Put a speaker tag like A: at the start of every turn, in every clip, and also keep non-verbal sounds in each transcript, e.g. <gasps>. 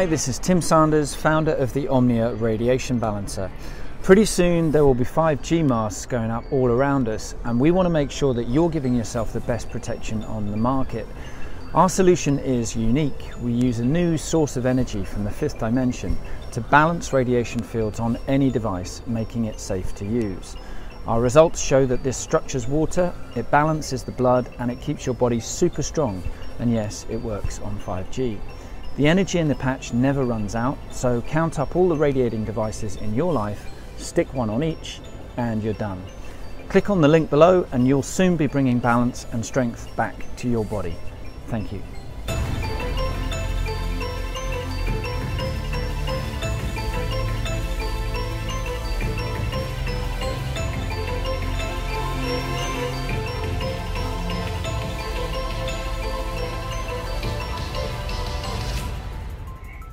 A: Hi, this is Tim Sanders, founder of the Omnia Radiation Balancer. Pretty soon there will be 5G masks going up all around us, and we want to make sure that you're giving yourself the best protection on the market. Our solution is unique. We use a new source of energy from the fifth dimension to balance radiation fields on any device, making it safe to use. Our results show that this structures water, it balances the blood, and it keeps your body super strong. And yes, it works on 5G. The energy in the patch never runs out, so count up all the radiating devices in your life, stick one on each, and you're done. Click on the link below and you'll soon be bringing balance and strength back to your body. Thank you.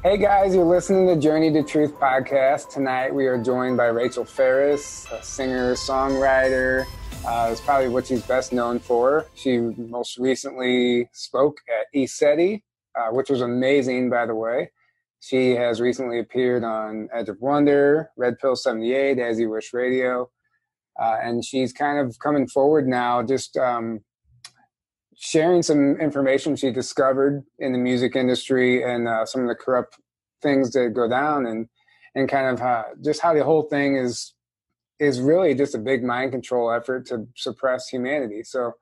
B: Hey guys, you're listening to Journey to Truth podcast. Tonight we are joined by Rachel Ferris, a singer, songwriter. Uh, probably what she's best known for. She most recently spoke at ECETI, uh, which was amazing, by the way. She has recently appeared on Edge of Wonder, Red Pill 78, As You Wish Radio, uh, and she's kind of coming forward now, just um, sharing some information she discovered in the music industry and uh, some of the corrupt things that go down and and kind of uh, just how the whole thing is is really just a big mind control effort to suppress humanity. So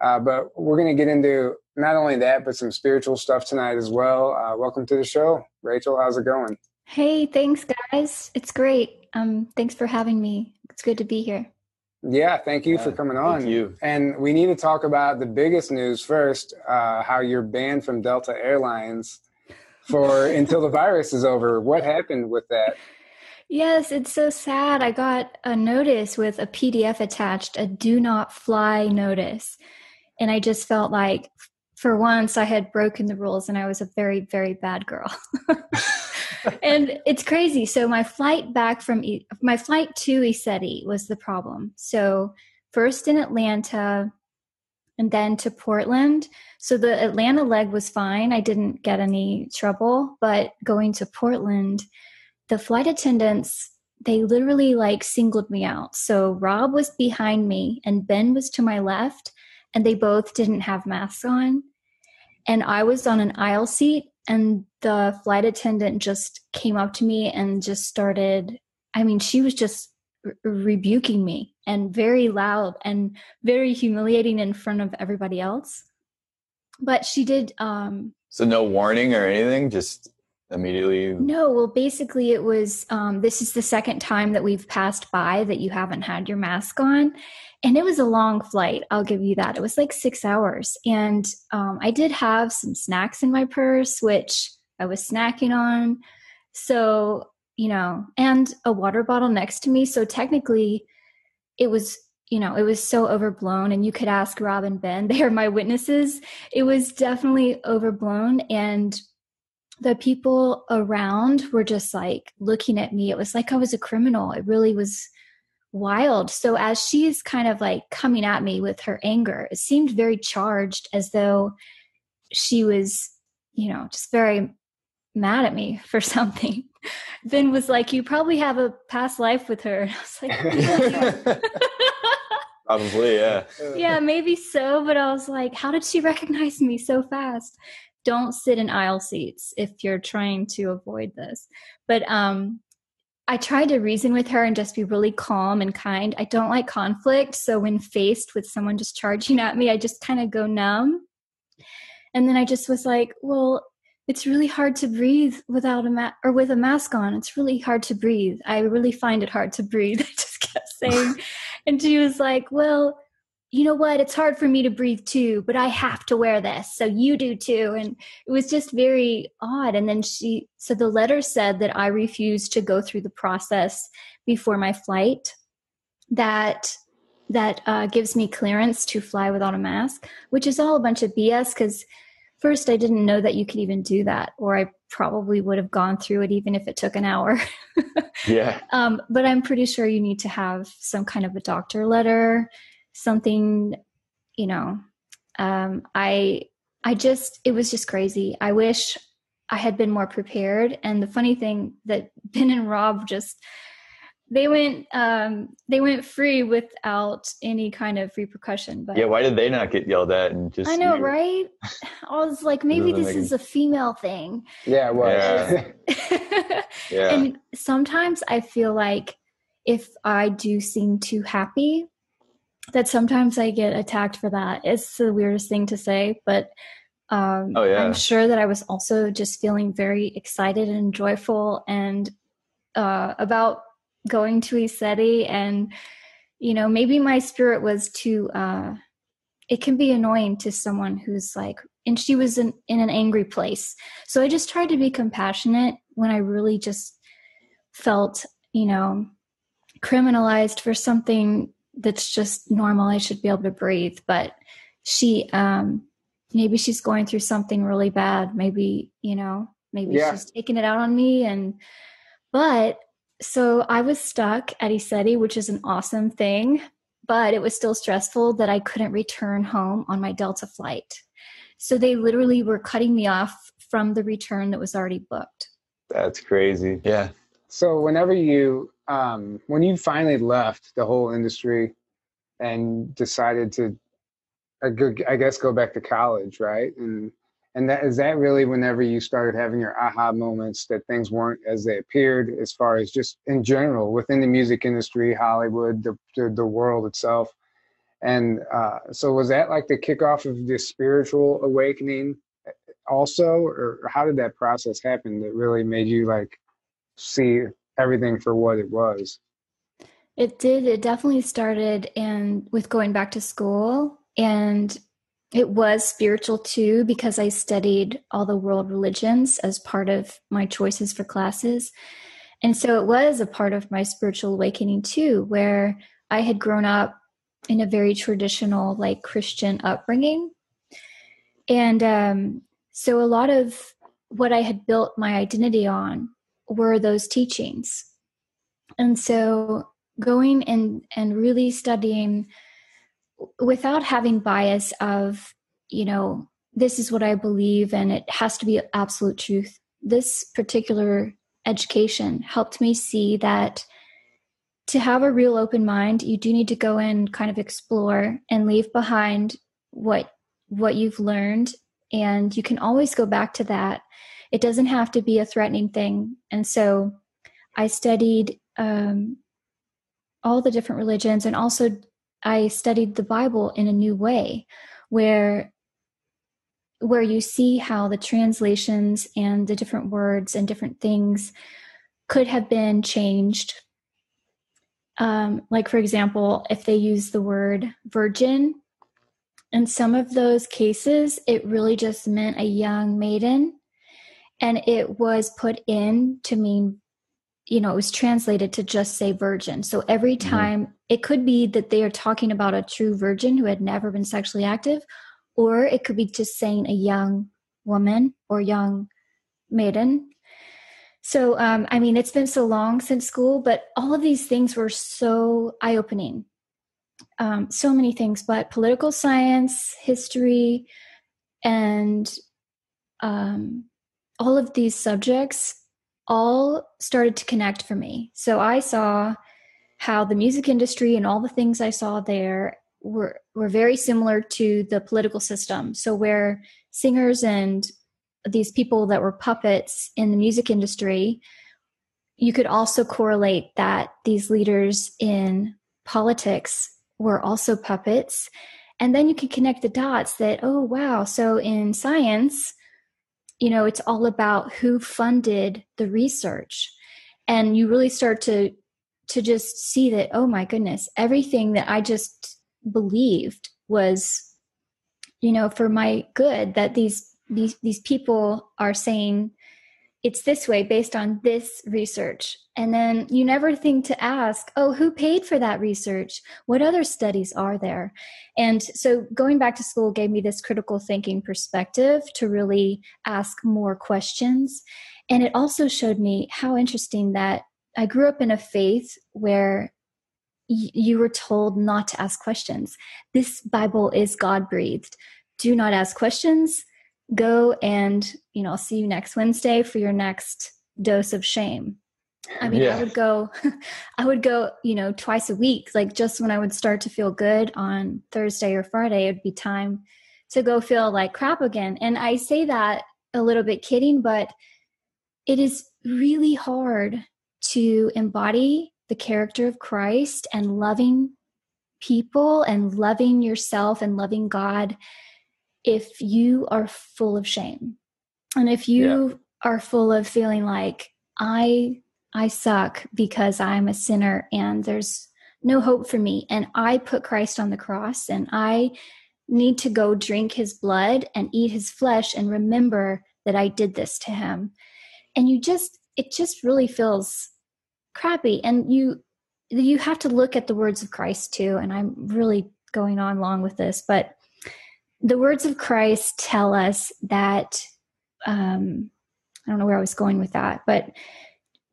B: uh, but we're going to get into not only that but some spiritual stuff tonight as well. Uh, welcome to the show. Rachel how's it going?
C: Hey thanks guys. It's great. Um thanks for having me. It's good to be here
B: yeah, thank you yeah, for coming on.
D: Thank you.
B: And we need to talk about the biggest news first uh, how you're banned from Delta Airlines for <laughs> until the virus is over. What happened with that?
C: Yes, it's so sad. I got a notice with a PDF attached, a do not fly notice. And I just felt like for once I had broken the rules and I was a very, very bad girl. <laughs> and it's crazy. So my flight back from my flight to ECETI was the problem. So first in Atlanta and then to Portland. So the Atlanta leg was fine. I didn't get any trouble, but going to Portland, the flight attendants they literally like singled me out. So Rob was behind me and Ben was to my left and they both didn't have masks on. And I was on an aisle seat and the flight attendant just came up to me and just started i mean she was just rebuking me and very loud and very humiliating in front of everybody else. But she did um
D: so no warning or anything just immediately?
C: No well basically it was um, this is the second time that we've passed by that you haven't had your mask on. And it was a long flight i'll give you that. It was like six hours. And um, i did have some snacks in my purse which i was snacking on. So you know and a water bottle next to me. So technically it was you know it was so overblown and you could ask rob and ben <laughs> they are my witnesses. It was definitely overblown and the people around were just like looking at me it was like i was a criminal it really was wild. So as she's kind of like coming at me with her anger, it seemed very charged as though she was, you know, just very mad at me <laughs> for something. then was like, You probably have a past life with her. <laughs> I was like, <laughs>
D: Probably, yeah.
C: yeah, maybe so. But I was like, How did she recognize me so fast? Don't sit in aisle seats if you're trying to avoid this. But um I tried to reason with her and just be really calm and kind. I don't like conflict. So when faced with someone just charging at me, I just kind of go numb. And then I just was like, well, it's really hard to breathe without a mask or with a mask on. It's really hard to breathe. I really find it hard to breathe. <laughs> I just kept saying. <laughs> and she was like, well, you know what? It's hard for me to breathe too but i have to wear this. So you do too. And it was just very odd. And then she so the letter said that i refused to go through the process before my flight that that uh, gives me clearance to fly without a mask which is all a bunch of bs because first i didn't know that you could even do that or i probably would have gone through it even if it took an hour.
D: Yeah. <laughs>
C: Um, but i'm pretty sure you need to have some kind of a doctor letter something you know um i i just it was just crazy. I wish I had been more prepared. And the funny thing that <laughs> Ben and Rob just they went um they went free without any kind of repercussion but
D: yeah why did they not get yelled at and just
C: i know right? I was like maybe this
D: making...
C: is a female thing.
B: Yeah well
D: yeah. <laughs> <laughs> yeah.
C: And sometimes i feel like if i do seem too happy that sometimes i get attacked for that it's the weirdest thing to say but um
D: oh, yeah.
C: i'm sure that i was also just feeling very excited and joyful and uh about going to ECETI and you know maybe my spirit was too uh it can be annoying to someone who's like and she was in, in an angry place so i just tried to be compassionate when i really just felt you know criminalized for something that's just normal i should be able to breathe but she um maybe she's going through something really bad maybe you know maybe yeah. she's taking it out on me and but so I was stuck at ECETI, which is an awesome thing, but it was still stressful that I couldn't return home on my Delta flight. So they literally were cutting me off from the return that was already booked.
D: That's crazy. Yeah.
B: So whenever you um when you finally left the whole industry and decided to I guess go back to college, right? And and that is that really whenever you started having your aha moments that things weren't as they appeared as far as just in general within the music industry hollywood the, the, the world itself and uh, so was that like the kickoff of this spiritual awakening also or how did that process happen that really made you like see everything for what it was
C: it did it definitely started and with going back to school and it was spiritual too because I studied all the world religions as part of my choices for classes. And so it was a part of my spiritual awakening too, where I had grown up in a very traditional, like Christian upbringing. And um, so a lot of what I had built my identity on were those teachings. And so going and, and really studying without having bias of you know this is what i believe and it has to be absolute truth this particular education helped me see that to have a real open mind you do need to go and kind of explore and leave behind what what you've learned and you can always go back to that it doesn't have to be a threatening thing and so i studied um, all the different religions and also I studied the Bible in a new way where where you see how the translations and the different words and different things could have been changed. Um, like, for example, if they use the word virgin, in some of those cases, it really just meant a young maiden, and it was put in to mean you know, it was translated to just say virgin. So every mm-hmm. time mm-hmm. it could be that they are talking about a true virgin who had never been sexually active, or it could be just saying a young woman or young maiden. So, um, I mean, it's been so long since school, but all of these things were so eye opening. Um, so many things, but political science, history, and um, all of these subjects all started to connect for me. So I saw how the music industry and all the things I saw there were were very similar to the political system. So where singers and these people that were puppets in the music industry, you could also correlate that these leaders in politics were also puppets. And then you can connect the dots that, oh, wow. So in science, you know it's all about who funded the research. And you really start to to just see that oh my goodness everything that i just believed was you know for my good that these these these people are saying it's this way based on this research. And then you never think to ask, oh, who paid for that research? What other studies are there? And so going back to school gave me this critical thinking perspective to really ask more questions. And it also showed me how interesting that I grew up in a faith where y- you were told not to ask questions. This Bible is God breathed. Do not ask questions go and you know i'll see you next wednesday for your next dose of shame. I mean yeah. i would go <laughs> i would go you know twice a week. Like just when i would start to feel good on thursday or friday it'd be time to go feel like crap again. And i say that a little bit kidding but it is really hard to embody the character of christ and loving people and loving yourself and loving god if you are full of shame. And if you yeah. are full of feeling like i i suck because i'm a sinner and there's no hope for me and i put christ on the cross and i need to go drink his blood and eat his flesh and remember that i did this to him. And you just it just really feels crappy. And you you have to look at the words of christ too and i'm really going on long with this but the words of Christ tell us that um, I don't know where I was going with that, but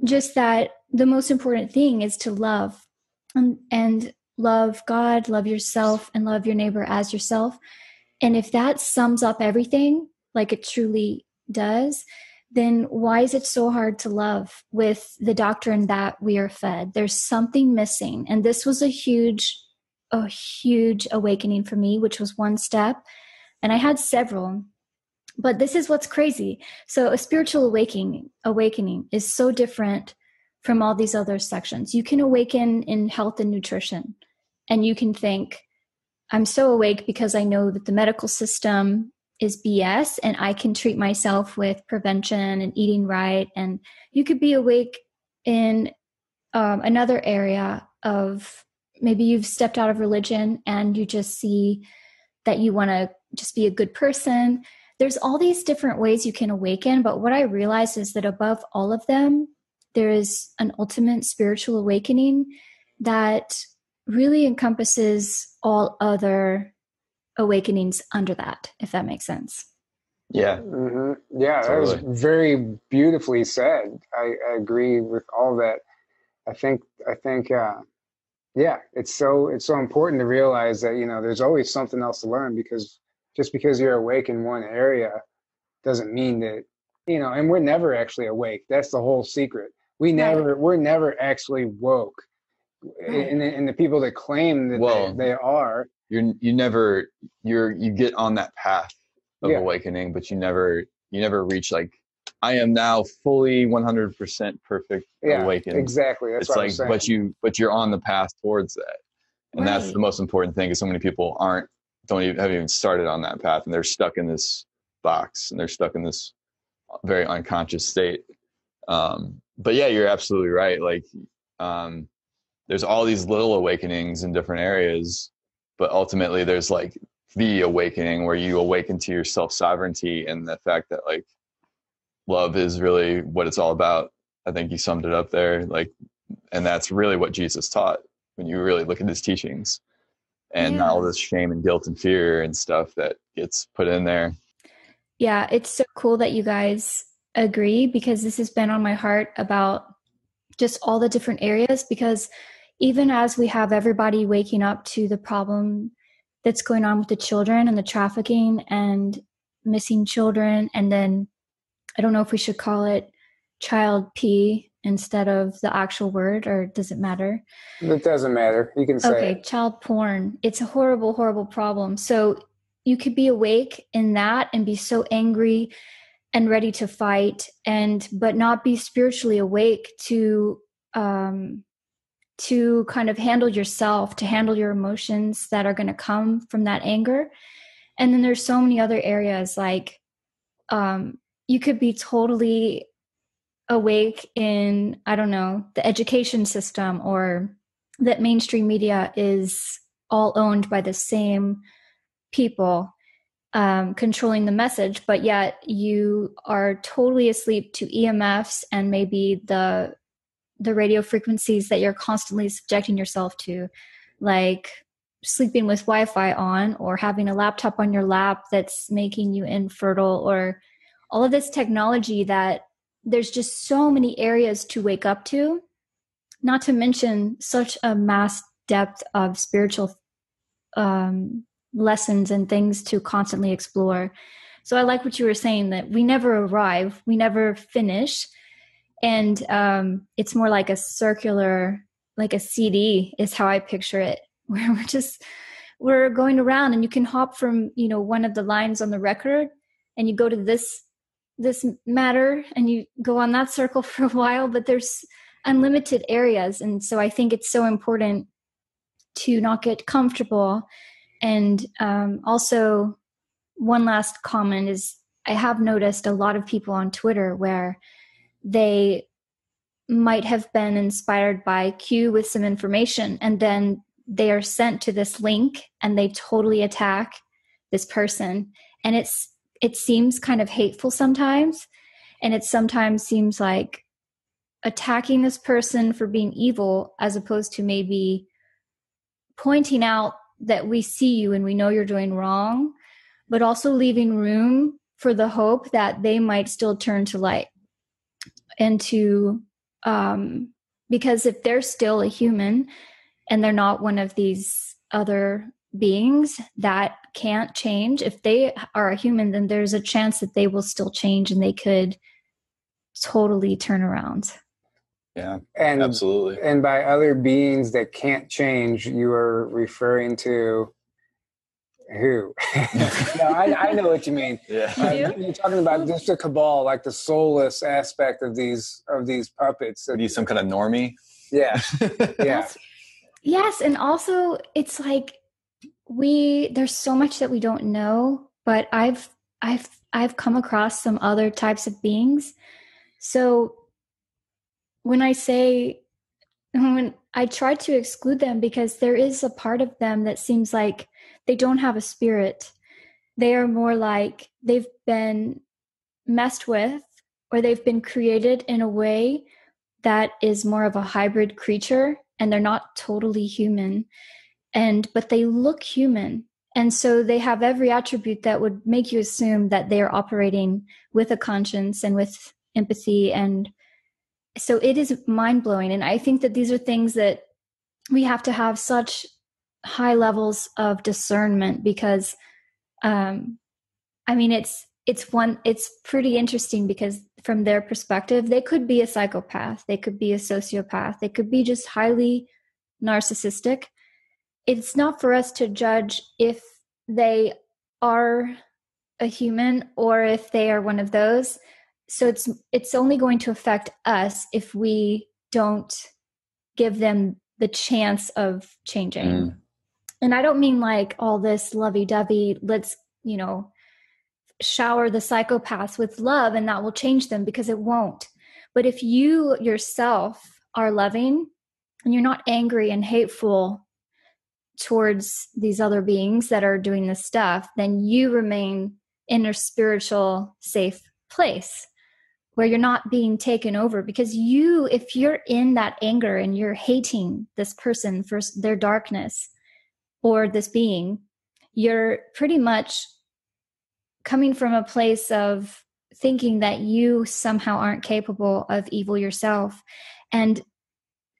C: just that the most important thing is to love and, and love God, love yourself, and love your neighbor as yourself. And if that sums up everything, like it truly does, then why is it so hard to love with the doctrine that we are fed? There's something missing. And this was a huge a huge awakening for me, which was one step. And I had several. But this is what's crazy. So a spiritual awakening awakening is so different from all these other sections. You can awaken in health and nutrition. And you can think, I'm so awake because I know that the medical system is BS and I can treat myself with prevention and eating right. And you could be awake in um, another area of maybe you've stepped out of religion and you just see that you want to just be a good person. There's all these different ways you can awaken but what i realized is that above all of them there is an ultimate spiritual awakening that really encompasses all other awakenings under that if that makes sense.
D: Yeah.
B: Mm-hmm. yeah totally. that was very beautifully said. I, I, agree with all that. I think i think uh, yeah it's so it's so important to realize that you know there's always something else to learn because just because you're awake in one area doesn't mean that you know and we're never actually awake that's the whole secret we never right. we're never actually woke right. and, and the people that claim that well, they, they, are
D: you're you never you're you get on that path of yeah. awakening but you never you never reach like I am now fully 100% perfect yeah, awakened.
B: Exactly. That's
D: it's like, but you, but you're on the path towards that. And right. that's the most important thing Is so many people aren't, don't even, haven't even started on that path and they're stuck in this box and they're stuck in this very unconscious state. Um, but yeah, you're absolutely right. Like, um, there's all these little awakenings in different areas, but ultimately there's like the awakening where you awaken to your self sovereignty and the fact that like love is really what it's all about. I think you summed it up there. Like, and that's really what Jesus taught when you really look at his teachings and yeah. all this shame and guilt and fear and stuff that gets put in there.
C: Yeah, it's so cool that you guys agree because this has been on my heart about just all the different areas because even as we have everybody waking up to the problem that's going on with the children and the trafficking and missing children and then I don't know if we should call it child P instead of the actual word, or does it matter?
B: It doesn't matter. You can say. Okay,
C: it. child porn. It's a horrible, horrible problem. So you could be awake in that and be so angry and ready to fight, and but not be spiritually awake to um, to kind of handle yourself, to handle your emotions that are going to come from that anger. And then there's so many other areas like um, you could be totally awake in i don't know the education system or that mainstream media is all owned by the same people um, controlling the message but yet you are totally asleep to emfs and maybe the the radio frequencies that you're constantly subjecting yourself to like sleeping with wi-fi on or having a laptop on your lap that's making you infertile or all of this technology that there's just so many areas to wake up to not to mention such a mass depth of spiritual um, lessons and things to constantly explore So I like what you were saying that we never arrive, we never finish. And um, it's more like a circular, like a CD is how I picture it, <laughs> where we're just we're going around and you can hop from, you know, one of the lines on the record and you go to this this matter and you go on that circle <laughs> for a while, but there's unlimited areas. And so I think it's so important to not get comfortable. And um, also, one last comment is I have noticed a lot of people on Twitter where they might have been inspired by Q with some information and then they are sent to this link and they totally attack this person and it's it seems kind of hateful sometimes and it sometimes seems like attacking this person for being evil as opposed to maybe pointing out that we see you and we know you're doing wrong, but also leaving room for the hope that they might still turn to light and to, um, because if they're still a human and they're not one of these other beings that can't change, if they are a human, then there's a chance that they will still change and they could totally turn around.
D: Yeah,
B: and
D: absolutely.
B: And by other beings that can't change, you are referring to who? <laughs> no, I, I, know what you mean. <laughs>
D: Yeah,
B: uh, you're talking about just a cabal, like the soulless aspect of these of these puppets.
D: That, Need some kind of normie.
B: Yeah, <laughs> yeah.
C: Yes. yes, and also it's like we there's so much that we don't know, but I've I've I've come across some other types of beings. So when I say <laughs> when I try to exclude them because there is a part of them that seems like they don't have a spirit. They are more like they've been messed with or they've been created in a way that is more of a hybrid creature and they're not totally human and but they look human and so they have every attribute that would make you assume that they are operating with a conscience and with empathy and so it is mind blowing. And I think that these are things that we have to have such high levels of discernment because, um, I mean, it's, it's one, it's pretty interesting because from their perspective, they could be a psychopath, they could be a sociopath, they could be just highly narcissistic. It's not for us to judge if they are a human or if they are one of those. So it's it's only going to affect us if we don't give them the chance of changing. Mm. and i don't mean like all this lovey-dovey let's you know shower the psychopaths with love and that will change them because it won't. But if you yourself are loving and you're not angry and hateful towards these other beings that are doing this stuff then you remain in a spiritual safe place where you're not being taken over because you if you're in that anger and you're hating this person for their darkness or this being you're pretty much coming from a place of thinking that you somehow aren't capable of evil yourself. And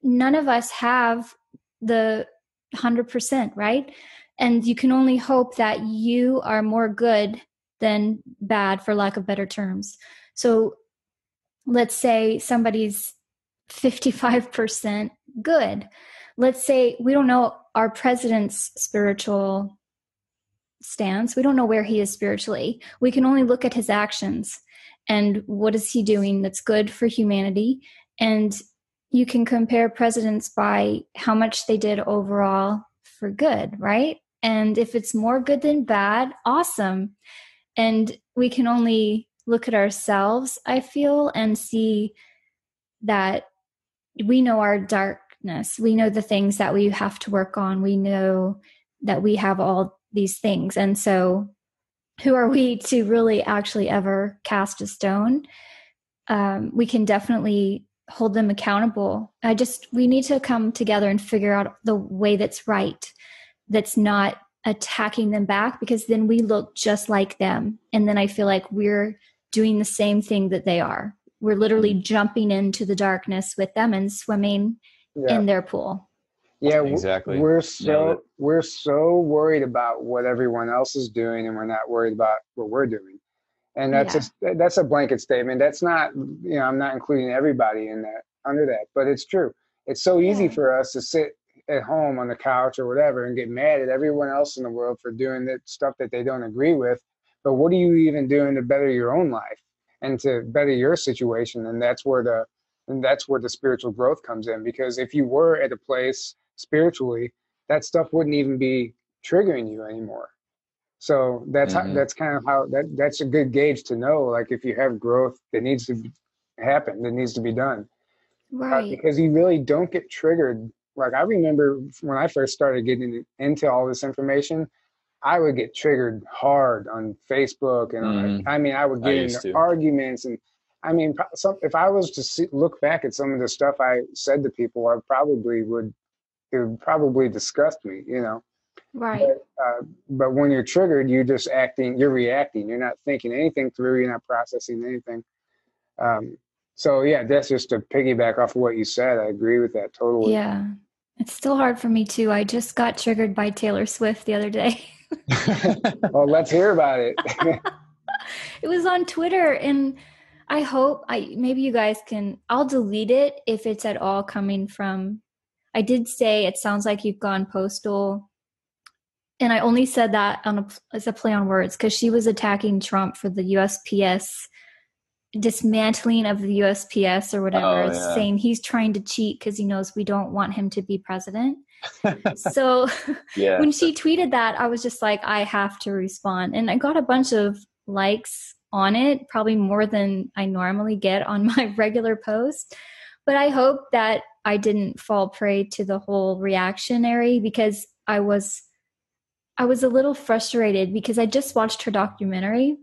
C: none of us have the 100% right and you can only hope that you are more good than bad for lack of better terms so let's say somebody's 55% good. Let's say we don't know our president's spiritual stance. We don't know where he is spiritually. We can only look at his actions and what is he doing that's good for humanity. And you can compare presidents by how much they did overall for good, right? And if it's more good than bad, awesome. And we can only look at ourselves, I feel, and see that we know our darkness. We know the things that we have to work on. We know that we have all these things. And so, who are we to really actually ever cast a stone? Um, we can definitely hold them accountable. I just, we need to come together and figure out the way that's right, that's not attacking them back, because then we look just like them. And then I feel like we're doing the same thing that they are. We're literally jumping into the darkness with them and swimming yeah. in their pool.
B: Yeah, exactly. We're so we're so worried about what everyone else is doing, and we're not worried about what we're doing. And that's yeah. a that's a blanket statement. That's not you know I'm not including everybody in that under that, but it's true. It's so easy yeah. for us to sit at home on the couch or whatever and get mad at everyone else in the world for doing the stuff that they don't agree with. But what are you even doing to better your own life and to better your situation? And that's where the and that's where the spiritual growth comes in. Because if you were at a place spiritually, that stuff wouldn't even be triggering you anymore. So that's mm-hmm. how, that's kind of how that that's a good gauge to know. Like if you have growth that needs to happen, that needs to be done,
C: uh, right?
B: Uh, because you really don't get triggered. Like I remember when I first started getting into all this information, I would get triggered hard on Facebook, and mm-hmm. I mean I would get I into to. arguments and I mean, some, if I was to see, look back at some of the stuff I said to people, I probably would, it would probably disgust me, you know.
C: Right.
B: But, uh, but when you're triggered, you're just acting, you're reacting. You're not thinking anything through. You're not processing anything. Um, so yeah, that's just to piggyback off of what you said. I agree with that totally.
C: Yeah. It's still hard for me too. I just got triggered by Taylor Swift the other day. <laughs>
B: well, let's hear about it. <laughs>
C: it was on Twitter and I hope I maybe you guys can I'll delete it if it's at all coming from I did say it sounds like you've gone postal and I only said that on a, as a play on words because she was attacking Trump for the USPS dismantling of the USPS or whatever, oh, yeah. saying he's trying to cheat because he knows we don't want him to be president. so <laughs> yeah. when she tweeted that, I was just like, I have to respond. And I got a bunch of likes on it, probably more than I normally get on <laughs> my regular post. But I hope that I didn't fall prey to the whole reactionary because I was I was a little frustrated because I just watched her documentary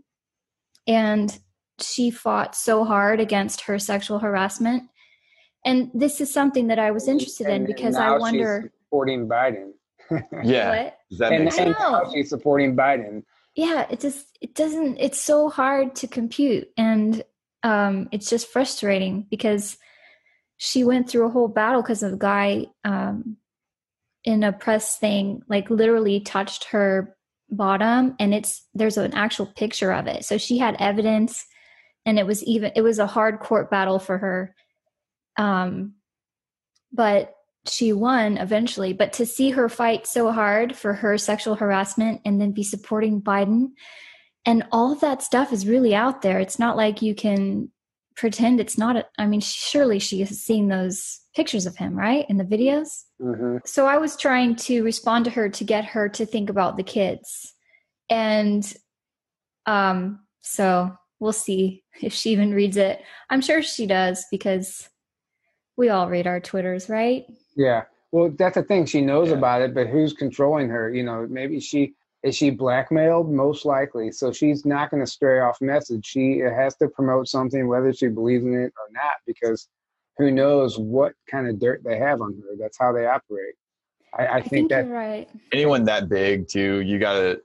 C: and she fought so hard against her sexual harassment. And this is something that I was interested and, in because I wonder
B: supporting Biden. <laughs>
D: yeah. What?
B: Does that and, make sense? she's supporting Biden
C: yeah it just it doesn't it's so hard to compute and um it's just frustrating because she went through a whole battle because of a guy um in a press thing like literally touched her bottom and it's there's an actual picture of it so she had evidence and it was even it was a hard court battle for her um but she won eventually, but to see her fight so hard for her sexual harassment and then be supporting Biden and all of that stuff is really out there. It's not like you can pretend it's not. A, I mean, surely she has seen those pictures of him, right? In the videos. Mm-hmm. So I was trying to respond to her to get her to think about the kids. And um, so we'll see <laughs> if she even reads it. I'm sure she does because we all read our Twitters, right?
B: Yeah. Well, that's the thing. She knows yeah. about it, but who's controlling her? You know, maybe she is she blackmailed? Most likely. So she's not going to stray off message. She has to promote something, whether she believes in it or not, because who knows what kind of dirt they have on her. That's how they operate. I, I,
C: I
B: think,
C: think,
B: that
C: right.
D: anyone that big too, you got to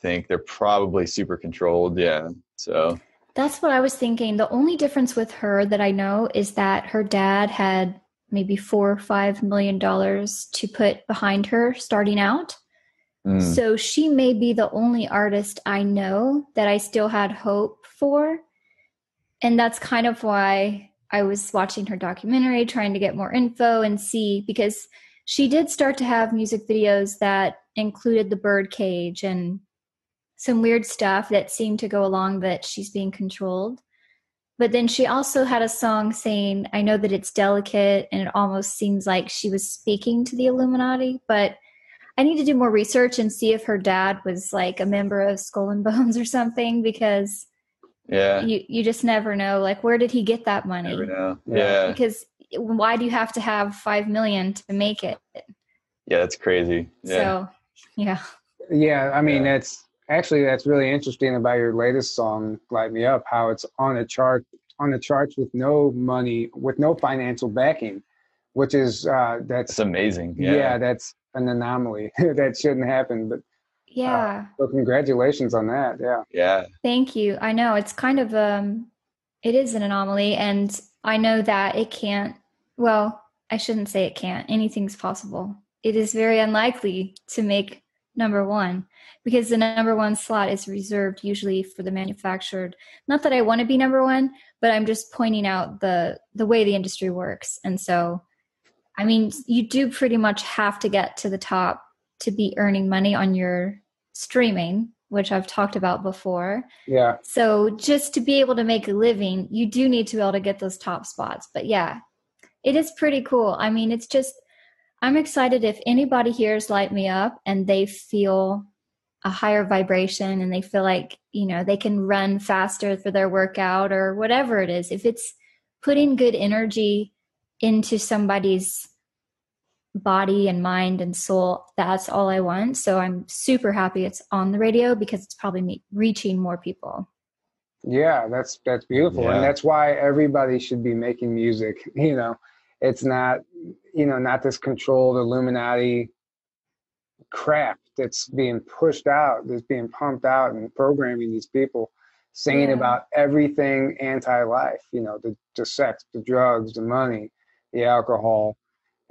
D: think they're probably super controlled. Yeah. So
C: that's what I was thinking. The only difference with her that I know is that her dad had maybe four or five million dollars to put behind her starting out. Mm. So she may be the only artist I know that I still had hope for. And that's kind of why I was watching her documentary, trying to get more info and see because she did start to have music videos that included the bird cage and some weird stuff that seemed to go along that she's being controlled. But then she also had a song saying, I know that it's delicate and it almost seems like she was speaking to the Illuminati, but I need to do more research and see if her dad was like a member of Skull and Bones <laughs> or something because
D: yeah
C: you you just never know like where did he get that money
D: never know. yeah
C: because why do you have to have five million to make it
D: yeah that's crazy yeah.
C: so yeah
B: yeah i mean yeah. that's actually that's really interesting about your latest song light me up how it's on a chart on the charts with no money with no financial backing which is uh that's,
D: that's amazing yeah.
B: yeah. that's an anomaly <laughs> that shouldn't happen but
C: yeah
B: uh, so congratulations on that yeah
D: yeah
C: thank you i know it's kind of um it is an anomaly and i know that it can't well i shouldn't say it can't anything's possible it is very unlikely to make number one because the number one slot is reserved usually for the manufactured. Not that I want to be number one, but I'm just pointing out the the way the industry works. And so, I mean, you do pretty much have to get to the top to be earning money on your streaming, which I've talked about before.
B: Yeah.
C: So just to be able to make a living, you do need to be able to get those top spots. But yeah, it is pretty cool. I mean, it's just I'm excited if anybody hears Light Me Up and they feel a higher vibration and they feel like, you know, they can run faster for their workout or whatever it is. If it's putting good energy into somebody's body and mind and soul, that's all I want. So I'm super happy it's on the radio because it's probably reaching more people.
B: Yeah, that's that's beautiful. Yeah. And that's why everybody should be making music, <laughs> you know. It's not you know, not this controlled Illuminati crap that's being pushed out, that's being pumped out and programming these people, singing yeah. about everything anti-life. You know, the, the sex, the drugs, the money, the alcohol,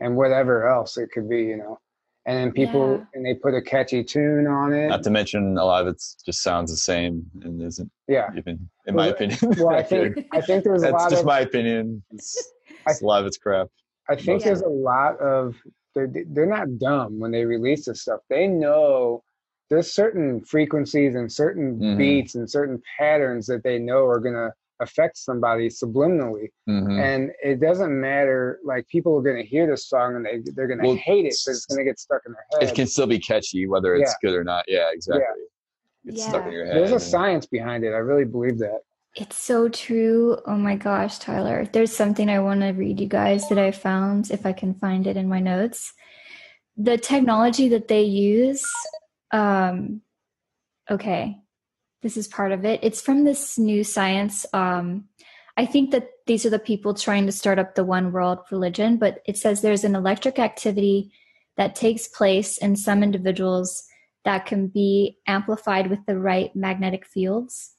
B: and whatever else it could be. You know, and then people yeah. and they put a catchy tune on it.
D: Not to mention a lot of it just sounds the same and isn't.
B: Yeah.
D: Even in well, my opinion.
B: Well, I <laughs> think I think there's
D: a
B: lot.
D: That's just
B: of,
D: my opinion. It's, <laughs> it's I, a lot of it's crap.
B: I think there's a lot of they're they're not dumb when they release this stuff. They know there's certain frequencies and certain mm-hmm. beats and certain patterns that they know are gonna affect somebody subliminally mm-hmm. and it doesn't matter like people are going to hear this song and they, they're going to well, hate it but it's going to get stuck in their head
D: it can still be catchy whether it's yeah. good or not yeah exactly yeah. it's yeah. stuck in your head
B: there's a science behind it i really believe that
C: it's so true. Oh my gosh, Tyler. There's something I want to read you guys that I found, if I can find it in my notes. The technology that they use, um, okay, this is part of it. It's from this new science. Um, I think that these are the people trying to start up the one world religion, but it says there's an electric activity that takes place in some individuals that can be amplified with the right magnetic fields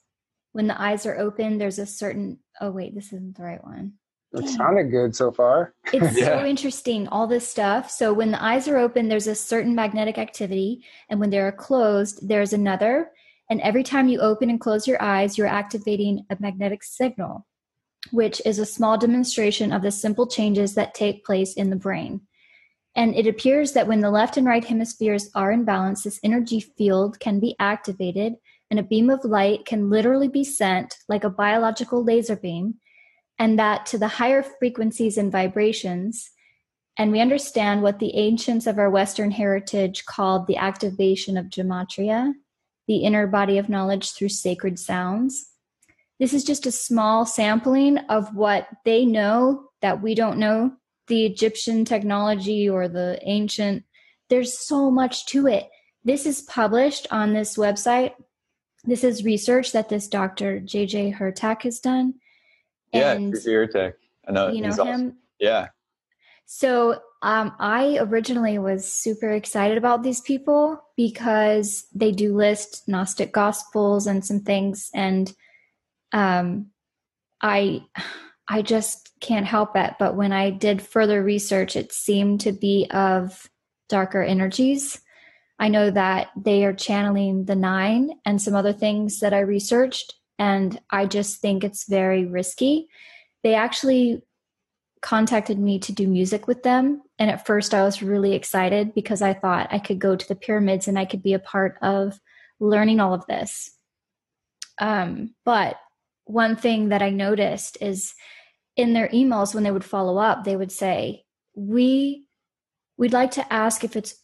C: when the eyes are open, there's a certain. Oh wait, this isn't the right one.
B: It sounded good so far.
C: It's <laughs> yeah. so interesting, all this stuff. So when the eyes are open, there's a certain magnetic activity, and when they're closed, there's another. And every time you open and close your eyes, you're activating a magnetic signal, which is a small demonstration of the simple changes that take place in the brain. And it appears that when the left and right hemispheres are in balance, this energy field can be activated and a beam of light can literally be sent like a biological laser beam, and that to the higher frequencies and vibrations. And we understand what the ancients of our Western heritage called the activation of gematria, the inner body of knowledge through sacred sounds. This is just a small sampling of what they know that we don't know the Egyptian technology or the ancient. There's so much to it. This is published on this website this is research that this Dr. JJ Hurtak has done.
D: And, yeah, Hurtak. I know.
C: You know him? Awesome.
D: Yeah.
C: So um, I originally was super excited about these people because they do list Gnostic Gospels and some things, and um, I I just can't help it. But when I did further research, it seemed to be of darker energies I know that they are channeling the nine and some other things that I researched, and I just think it's very risky. They actually contacted me to do music with them. And at first, I was really excited because I thought I could go to the pyramids and I could be a part of learning all of this. Um, but one thing that I noticed is in their emails, when they would follow up, they would say, We we'd like to ask if it's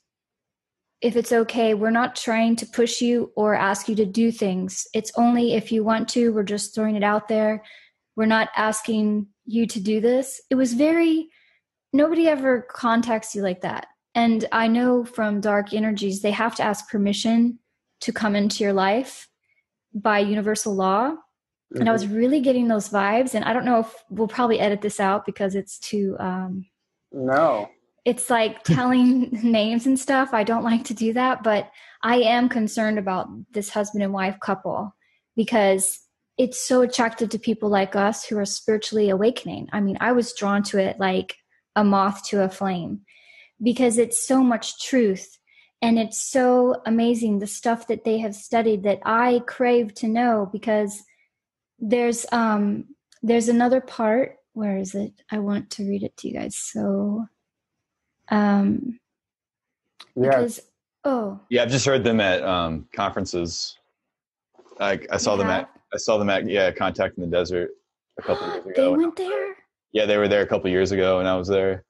C: if it's okay, we're not trying to push you or ask you to do things. It's only if you want to, we're just throwing it out there. We're not asking you to do this. It was very, nobody ever contacts you like that. And I know from dark energies, they have to ask permission to come into your life by universal law. Mm-hmm. And I was mm-hmm. really getting those vibes. And I don't know if we'll probably edit this out because it's too. Um,
B: no
C: it's like <laughs> telling names and stuff. I don't like to do that, but I am concerned about this husband and wife couple because it's so attractive to people like us who are spiritually awakening. I mean, I was drawn to it like a moth to a flame because it's so much truth And it's so amazing the stuff that they have studied that I crave to know because there's um there's another part where is it? I want to read it to you guys. So um
B: Yeah.
C: because oh
D: Yeah, I've just heard them at um, conferences. Like I saw
C: You
D: them at I saw them at yeah Contact in the Desert a couple years <gasps> ago.
C: they went there?
D: Yeah, they were there a couple years ago, and I was there,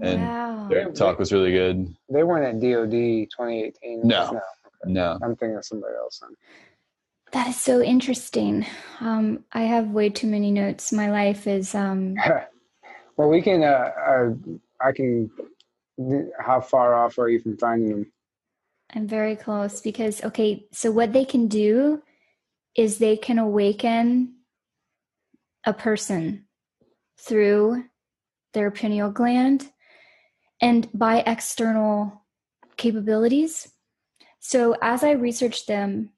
D: and
C: wow.
D: their talk was really good.
B: They weren't at DOD 2018.
D: No. No,
B: I'm thinking of somebody else. Then.
C: That is so interesting. Um, I have way too many notes. My life is um, <laughs>
B: well, we can. Uh, uh, I can. How far off are you from finding them?
C: I'm very close because okay, so what they can do is they can awaken a person through their pineal gland and by external capabilities. So as I researched them,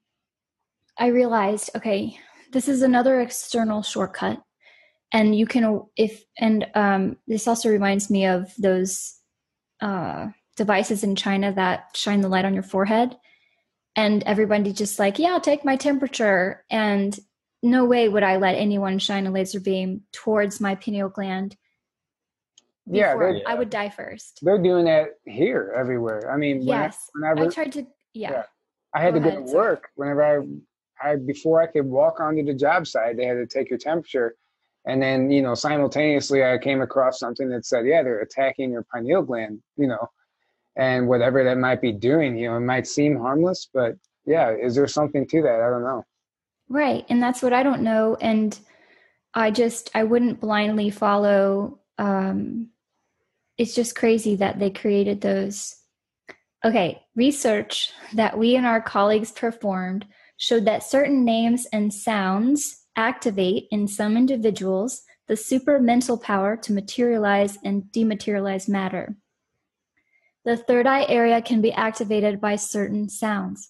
C: I realized okay, this is another external shortcut and you can if and um, this also reminds me of those uh, devices in China that shine the light on your forehead. And everybody just like, yeah, take my temperature. And no way would I let anyone shine a laser beam towards my pineal gland.
B: Yeah,
C: I would die first.
B: They're doing that here, everywhere. I mean, when I-
C: Yes.
B: whenever
C: I tried to, yeah.
B: Yeah. I had
C: Go
B: to go
C: ahead,
B: to
C: sorry.
B: work whenever I, I before I could walk onto the job site, they had to take your temperature, and then you know simultaneously I came across something that said, yeah, they're attacking your pineal gland, you know, and whatever that might be doing, you know, it might seem harmless, but yeah, is there something to that? I don't know.
C: Right. And that's what I don't know. And I just, I wouldn't blindly follow. Um, it's just crazy that they created those. Okay. Research that we and our colleagues performed showed that certain names and sounds activate in some individuals the super mental power to materialize and dematerialize matter. The third eye area can be activated by certain sounds.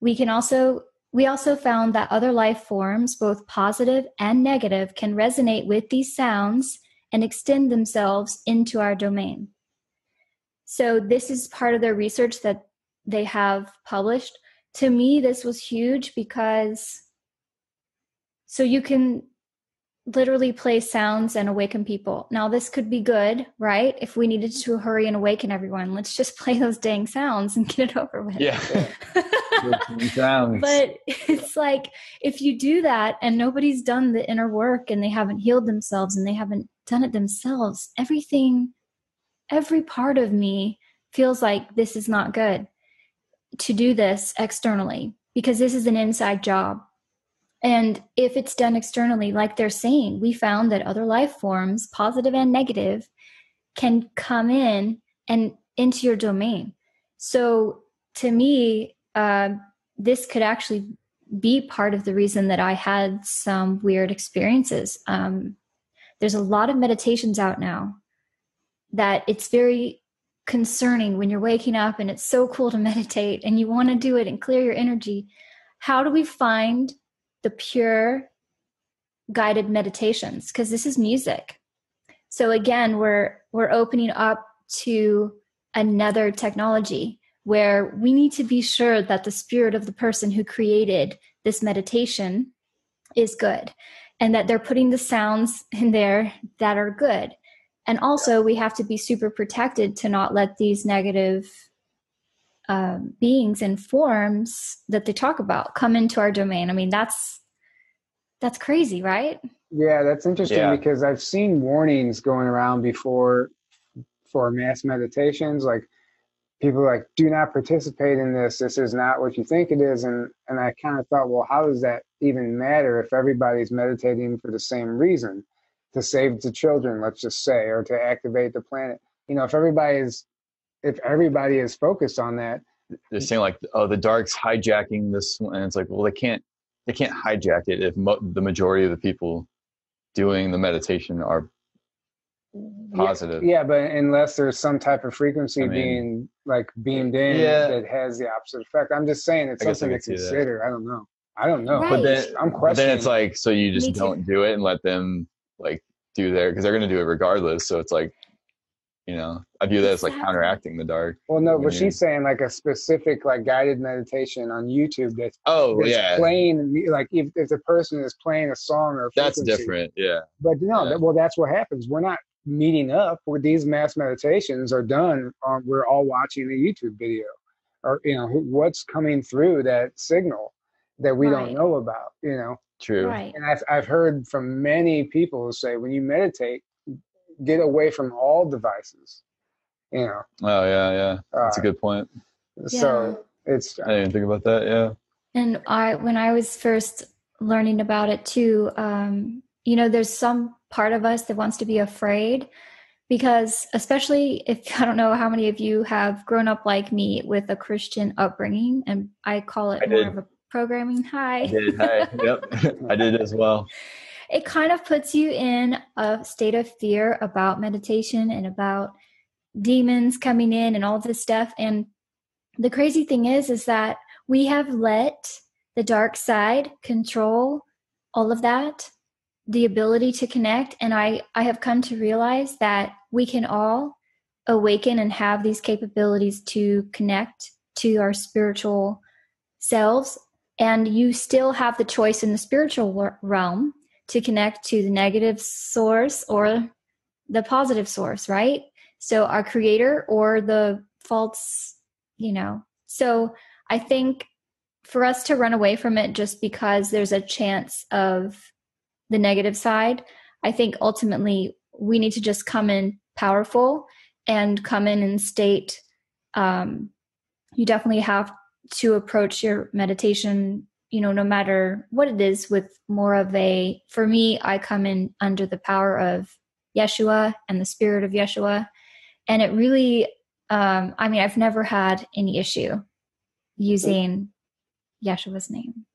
C: We can also we also found that other life forms, both positive and negative, can resonate with these sounds and extend themselves into our domain. So, this is part of their research that they have published. To me, this was huge because so you can literally play sounds and awaken people. Now, this could be good, right? If we needed to hurry and awaken everyone, let's just <laughs> play those dang sounds and get it over with.
D: yeah,
A: Sounds. <laughs>
C: but it's like if you do that and nobody's done the inner work and they haven't healed themselves and they haven't done it themselves everything every part of me feels like this is not good to do this externally because this is an inside job and if it's done externally like they're saying we found that other life forms positive and negative can come in and into your domain so to me uh, this could actually be part of the reason that I had some weird experiences. Um, there's a lot of meditations out now that it's very concerning when you're waking up and it's so cool to <laughs> meditate and you want to do it and clear your energy. How do we find the pure guided meditations? Because this is music. So again, we're we're opening up to another technology where we need to be sure that the spirit of the person who created this meditation is good and that they're putting the sounds <laughs> in there that are good. And also, we have to be super protected to not let these negative um, beings and forms that they talk about come into our domain. I mean, that's that's crazy, right?
B: Yeah, that's interesting
D: Yeah.
B: because I've seen warnings going around before for mass meditations, like people are like, do not participate in this. This is not what you think it is. And and I kind of thought, well, how does that even matter if everybody's meditating for the same reason? To save the children, let's just say, or to activate the planet. You know, if everybody is if everybody is focused on that,
D: they're saying like, oh, the dark's hijacking this, one. and it's like, well, they can't, they can't hijack it if mo- the majority of the people doing the meditation are positive.
B: Yeah, but unless there's some type of frequency
D: I mean-
B: being like beamed in
D: Yeah.
B: that has the opposite effect. I'm just saying it's
D: I
B: something to
D: could see that.
B: consider. I don't know. I don't know.
C: Right.
D: But then,
B: I'm questioning.
D: but then it's like, so you just
C: Me
D: don't do it and let them like do their, because they're going to do it regardless. So it's like, you know i view that as like counteracting the dark
B: well no but she's saying like a specific like guided meditation on youtube that's
D: oh
B: that's
D: yeah.
B: playing like if, if the person is playing a song or a
D: that's different yeah.
B: But no yeah. that, well that's what happens. We're not meeting up where these mass meditations are done um, we're all watching a youtube video or you know what's coming through that signal that we right. don't know about you know?
D: True.
C: Right.
B: and I've, I've heard from many people who say when you meditate get away from all devices you know.
D: Oh yeah yeah. That's uh, a good point.
B: so yeah. it's
D: i didn't think about that yeah.
C: And i when i was first learning about it too um you know there's some part of us that wants to be afraid because especially if <laughs> i don't know how many of you have grown up like me with a christian upbringing and i call it I more did. of a programming. Hi.
D: I did. Hi. Yep. <laughs> I did as well
C: it kind of puts you in a state of fear about meditation and about demons coming in and all this stuff. And the crazy thing is is that we have let the dark side control all of that the ability to connect. And i i have come to realize that we can all awaken and have these capabilities to connect to our spiritual selves. And you still have the choice in the spiritual realm to connect to the negative source or the positive source right so our creator or the false you know so i think for us to run away from it just because there's a chance of the negative side. I think ultimately we need to just come in powerful and come in and state um, you definitely have to approach your meditation you know no matter what it is with more of a for me i come in under the power of yeshua and the spirit of yeshua and it really um i mean i've never had any issue using yeshua's name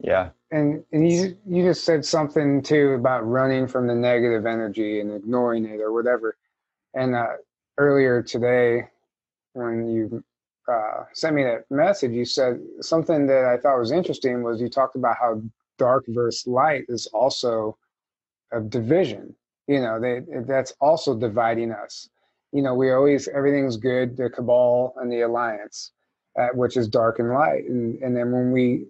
D: yeah.
B: And and you you just said something too about running from the negative energy and ignoring it or whatever. And uh, earlier today, when you uh, sent me that message, you said something that I thought was interesting. Was you talked about how dark versus light is also a division. You know, they that's also dividing us. You know, we always everything's good, the cabal and the alliance, uh, which is dark and light, and and then when we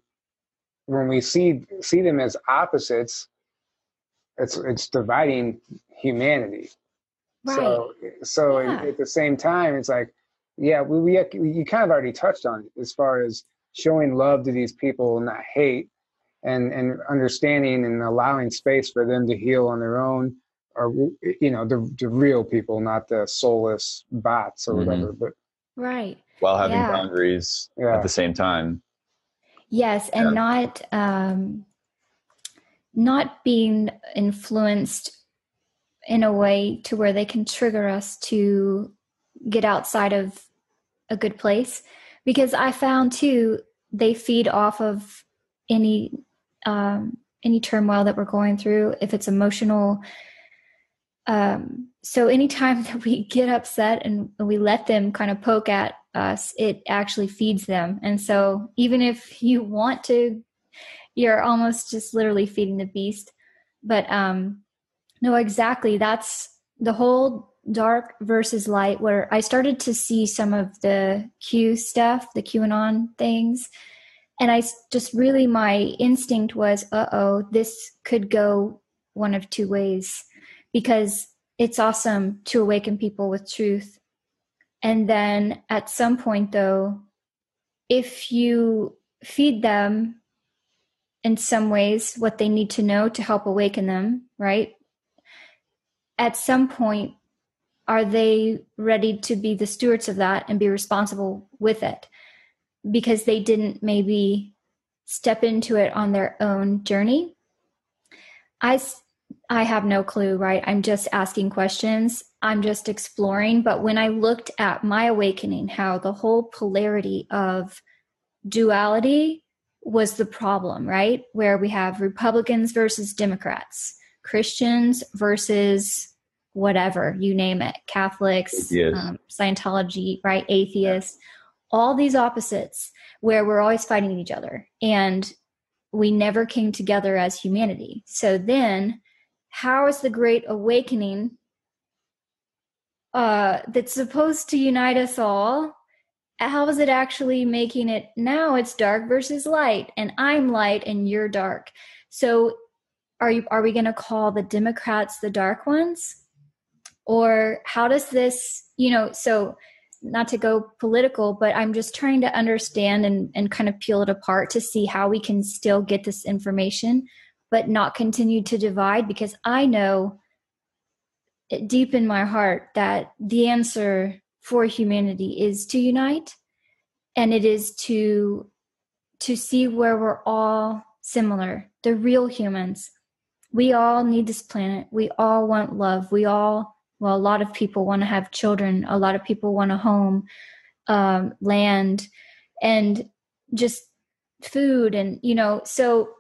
B: when we see see them as opposites, it's it's dividing humanity. Right. So so yeah. at the same time, it's like, yeah, we, we you kind of already touched on it as far as showing love to these people, and not hate, and and understanding and allowing space for them to heal on their own, or you know the the real people, not the soulless bots or mm-hmm. whatever. But
C: right
D: while having yeah. boundaries yeah. at the same time
C: Yes, and yeah. not um, not being influenced in a way to where they can trigger us to get outside of a good place. Because I found too, they feed off of any um, any turmoil that we're going through. If it's emotional, um, so anytime <laughs> that we get upset and we let them kind of poke at us, it actually feeds them. And so even if you want to, you're almost just literally feeding the beast. But um, no, exactly. That's the whole dark versus light where I started to see some of the Q stuff, the QAnon things. And I just really, my instinct was, uh oh, this could go one of two ways because it's awesome to awaken people with truth and then at some point, though, if you feed them in some ways what they need to know to help awaken them, right? At some point, are they ready to be the stewards of that and be responsible with it? Because they didn't maybe step into it on their own journey. I I have no clue, right? I'm just asking questions. I'm just exploring. But when I looked at my awakening, how the whole polarity of duality was the problem, right? Where we have Republicans versus Democrats, Christians versus whatever, you name it, Catholics, um, Scientology, right? Atheists, all these opposites where we're always fighting each other. And we never came together as humanity. So then how is the great awakening uh, that's supposed to unite us all how is it actually making it now it's dark versus light and i'm light and you're dark so are you are we going to call the democrats the dark ones or how does this you know so not to go political but i'm just trying to understand and, and kind of peel it apart to see how we can still get this information but not continue to divide because i know deep in my heart that the answer for humanity is to unite and it is to to see where we're all similar the real humans. We all need this planet. We all want love. We all well a lot of people want to have children a lot of people want a home um, land and just food and you know so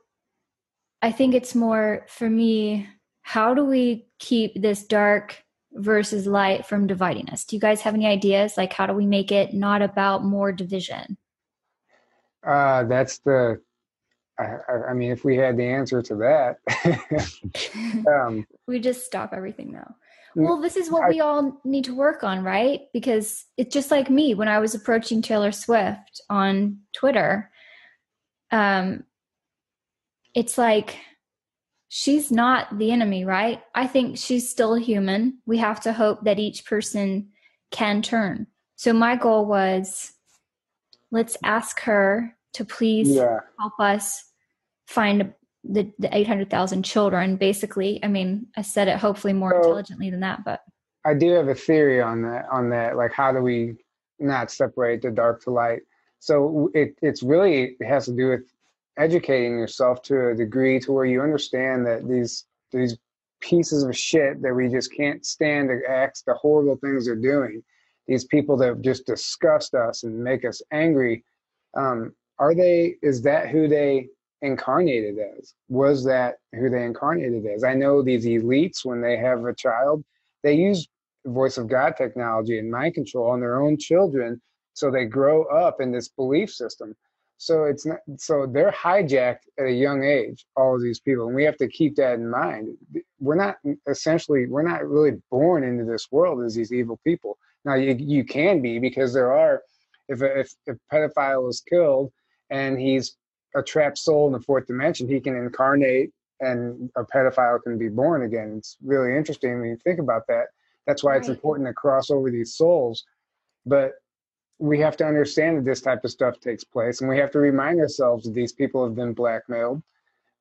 C: i think it's more for me how do we keep this dark versus light from dividing us. Do you guys have any ideas? Like, how do we make it not about more division?
B: Uh, that's the, I, I mean, if we had the answer to that, <laughs>
C: um, <laughs> we just stop everything though. Well, this is what I, we all need to work on, right? Because it's just like me when I was approaching Taylor Swift on Twitter. Um, it's like she's not the enemy, right? I think she's still human. We have to hope that each person can turn. So my goal was let's ask her to please yeah. help us find the, the 800,000 children, basically. I mean, I said it hopefully more so, intelligently than that, but.
B: I do have a theory on that, on that. Like, how do we not separate the dark to light? So it, it's really, it has to do with educating yourself to a degree to where you understand that these these pieces of shit that we just can't stand to act the horrible things they're doing these people that just disgust us and make us angry um, are they is that who they incarnated as was that who they incarnated as i know these elites when they have a child they use voice of god technology and mind control on their own children so they grow up in this belief system so it's not so they're hijacked at a young age, all of these people. And we have to keep that in mind. We're not essentially we're not really born into this world as these evil people. Now you you can be because there are if if, if pedophile is killed and he's a trapped soul in the fourth dimension, he can incarnate and a pedophile can be born again. It's really interesting when you think about that. That's why right. it's important to cross over these souls. But we have to understand that this type of stuff takes place and we have to remind ourselves that these people have been blackmailed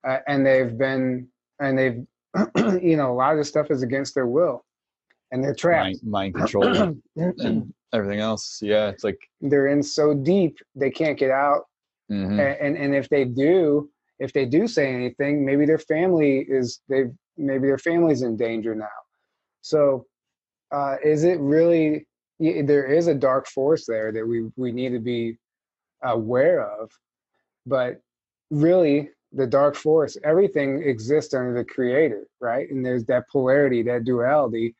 B: uh, and they've been and they've <clears throat> you know a lot of this stuff is against their will and they're trapped
D: mind, mind control and <clears throat> everything else yeah it's like
B: they're in so deep they can't get out mm-hmm. and, and and if they do if they do say anything maybe their family is they maybe their family's in danger now. So uh, is it really there is a dark force there that we we need to be aware of but really the dark force everything exists under the creator right? And there's that polarity that duality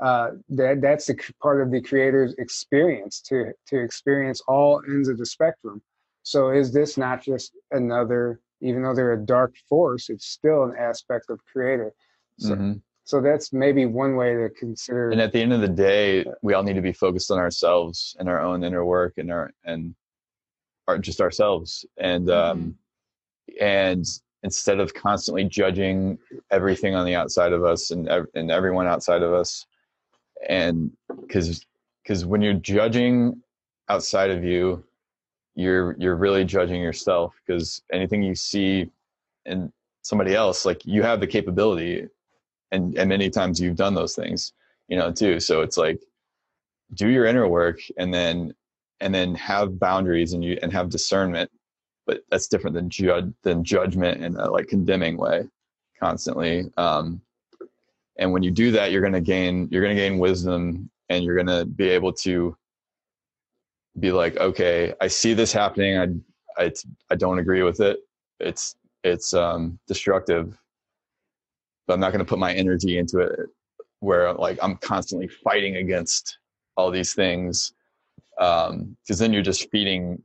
B: uh, that that's the part of the creator's experience to to experience all ends of the spectrum so is this not just another even though they're a dark force it's still an aspect of creator so mm-hmm. So that's maybe one way to consider.
D: And at the end of the day, we all need to be focused on ourselves and our own inner work and our and our, just ourselves. And mm-hmm. um, and instead of constantly judging everything on the outside of us and and everyone outside of us, and because because when you're judging outside of you, you're you're really judging yourself because anything you see in somebody else, like you have the capability and and many times you've done those things you know too. So it's like do your inner work and then and then have boundaries and you and have discernment but that's different than judge than judgment in a like condemning way constantly um and when you do that you're going to gain you're going to gain wisdom and you're going to be able to be like okay i see this happening i i, I don't agree with it it's it's um destructive but I'm not going to put my energy into it where like I'm constantly fighting against all these things. Um, cause then you're just feeding,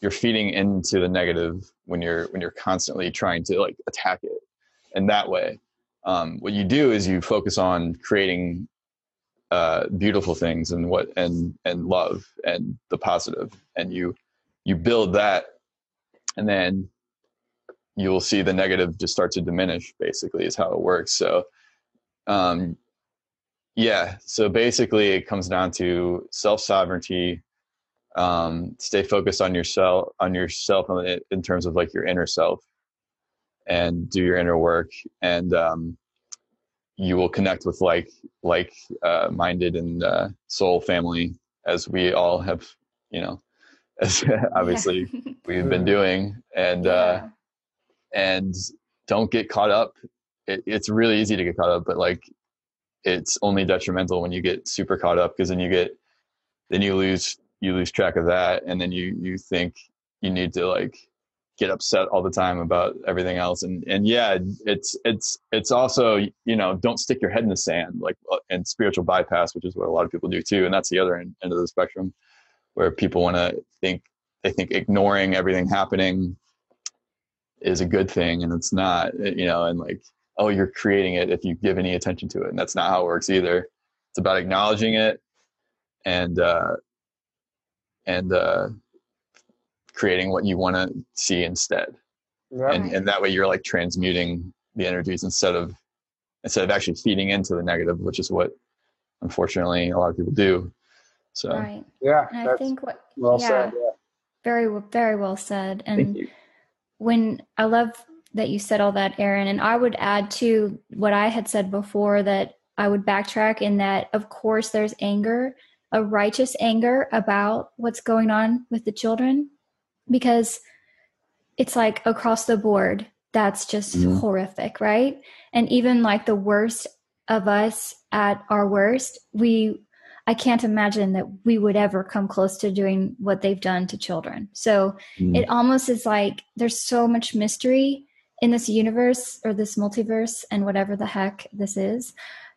D: you're feeding into the negative when you're, when you're constantly trying to like attack it. And that way, um, what you do is you focus on creating uh, beautiful things and what and and love and the positive. And you you build that and then you'll see the negative just start to diminish basically is how it works. So um yeah so basically it comes down to self sovereignty um stay focused on yourself on yourself in terms of like your inner self and do your inner work. And um you will connect with like like uh, minded and uh, soul family as we all have you know <laughs> as obviously yeah. <laughs> we've been doing. And uh, and don't get caught up. It, it's really easy to get caught up but like it's only detrimental when you get super caught up because then you get then you lose you lose track of that. And then you you think you need to like get upset all the time about everything else. And and yeah it's it's it's also you know don't stick your head in the sand like uh, and spiritual bypass which is what a lot of people do too. And that's the other end, end of the spectrum where people want to think they think ignoring everything happening is a good thing and it's not you know and like oh you're creating it if you give any attention to it. And that's not how it works either. It's about acknowledging it and uh and uh creating what you want to see instead. Right. and and that way you're like transmuting the energies instead of instead of actually feeding into the negative which is what unfortunately a lot of people do. So
C: right.
B: Yeah
C: and i think what well yeah, said yeah. Very very well said. And when i love that you said all that aaron and i would add to what i had said before that i would backtrack in that of course there's anger a righteous anger about what's going on with the children because it's like across the board that's just mm-hmm. horrific right and even like the worst of us at our worst we i can't imagine that we would ever come close to doing what they've done to children so mm-hmm. it almost is like there's so much mystery in this universe or this multiverse and whatever the heck this is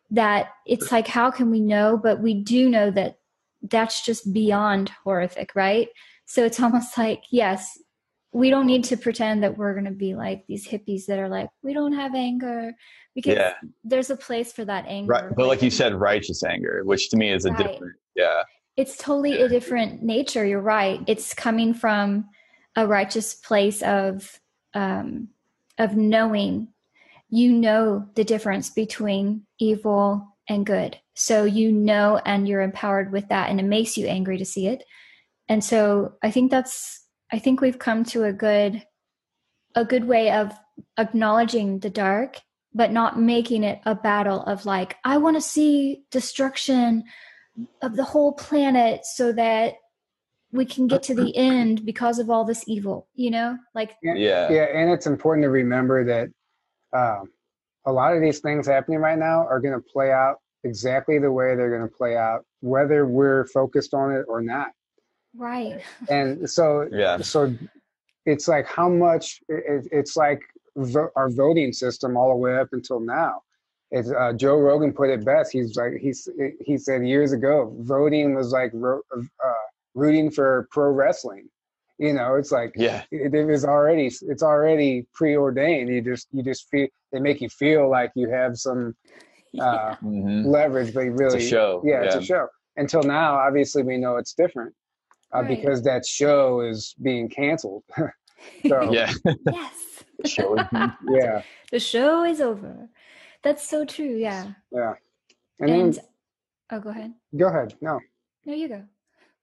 C: that it's like how can we know but we do know that that's just beyond horrific right so it's almost like, yes, we don't need to pretend that we're going to be like these hippies that are like, we don't have anger because yeah. there's a place for that anger.
D: Right. But like you said, righteous anger, which to me is a right. different, yeah.
C: It's totally yeah. a different nature. You're right. It's coming from a righteous place of, um, of knowing, you know, the difference between evil and good. So you know, and you're empowered with that, and it makes you angry to see it and so i think that's i think we've come to a good a good way of acknowledging the dark but not making it a battle of like i want to see destruction of the whole planet so that we can get to the <clears throat> end because of all this evil you know? Like
D: yeah.
B: Yeah and it's important to remember that um, a lot of these things happening right now are going to play out exactly the way they're going to play out whether we're focused on it or not
C: right.
B: And so yeah. so it's like how much it, it's like vo- our voting system all the way up until now. It's uh, joe rogan put it best. He's like he's he said years ago voting was like ro- uh, rooting for pro wrestling. You know it's like
D: yeah.
B: it, it was already it's already preordained. You just you just feel they make you feel like you have some <laughs> uh, yeah. mm-hmm. leverage but really
D: it's a show.
B: Yeah, yeah it's a show. Until now obviously we know it's different uh, right. because that show is being canceled. <laughs>
D: so, <laughs> yeah.
C: yes.
D: the show is, <laughs>
B: yeah.
C: The show is over. That's so true. Yeah.
B: Yeah.
C: And, and then, oh, go ahead.
B: Go ahead. No.
C: No, you go.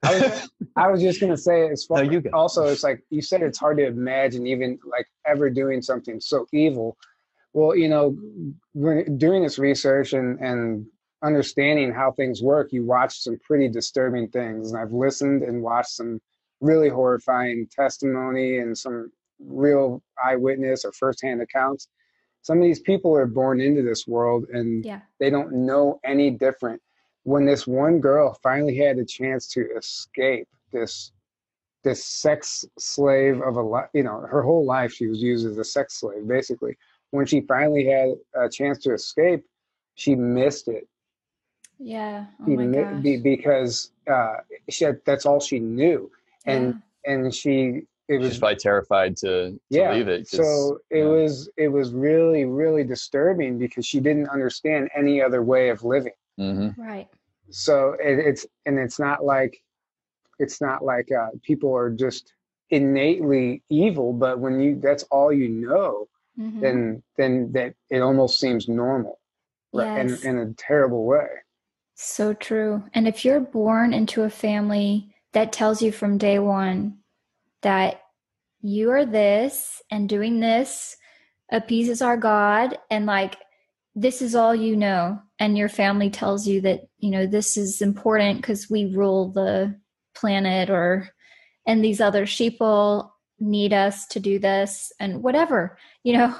B: I was, I was just gonna say as far no, you go. also it's like you said it's hard to imagine even like ever doing something so evil. Well, you know, when, doing this research and and understanding how things work, you watch some pretty disturbing things. And I've listened and watched some really horrifying testimony and some real eyewitness or firsthand accounts. Some of these people are born into this world and
C: yeah.
B: they don't know any different. When this one girl finally had a chance to escape this this sex slave of a life, you know, her whole life she was used as a sex slave basically. When she finally had a chance to escape, she missed it
C: yeah. Oh my gosh.
B: Be, because uh, she had, that's all she knew, and yeah. and she it was
D: She's probably terrified to, to
B: yeah.
D: leave it.
B: So it yeah. was it was really really disturbing because she didn't understand any other way of living.
D: Mm-hmm.
C: Right.
B: so it, it's and it's not like it's not like uh, people are just innately evil, but when you that's all you know, mm-hmm. then then that it almost seems normal, yes. in, in a terrible way.
C: So true. And if you're born into a family that tells you from day one that you are this and doing this appeases our God and like this is all you know and your family tells you that you know this is important because we rule the planet or and these other sheeple need us to do this and whatever you know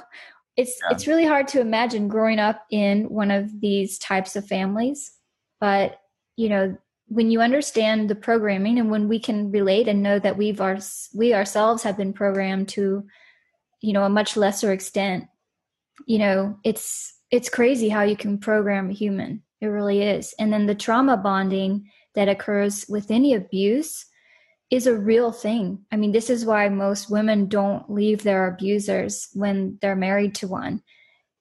C: it's yeah. it's really hard to imagine growing up in one of these types of families but you know when you understand the programming and when we can relate and know that we've our, we ourselves have been programmed to you know a much lesser extent you know it's it's crazy how you can program a human it really is and then the trauma bonding that occurs with any abuse is a real thing. I mean, this is why most women don't leave their abusers when they're married to one.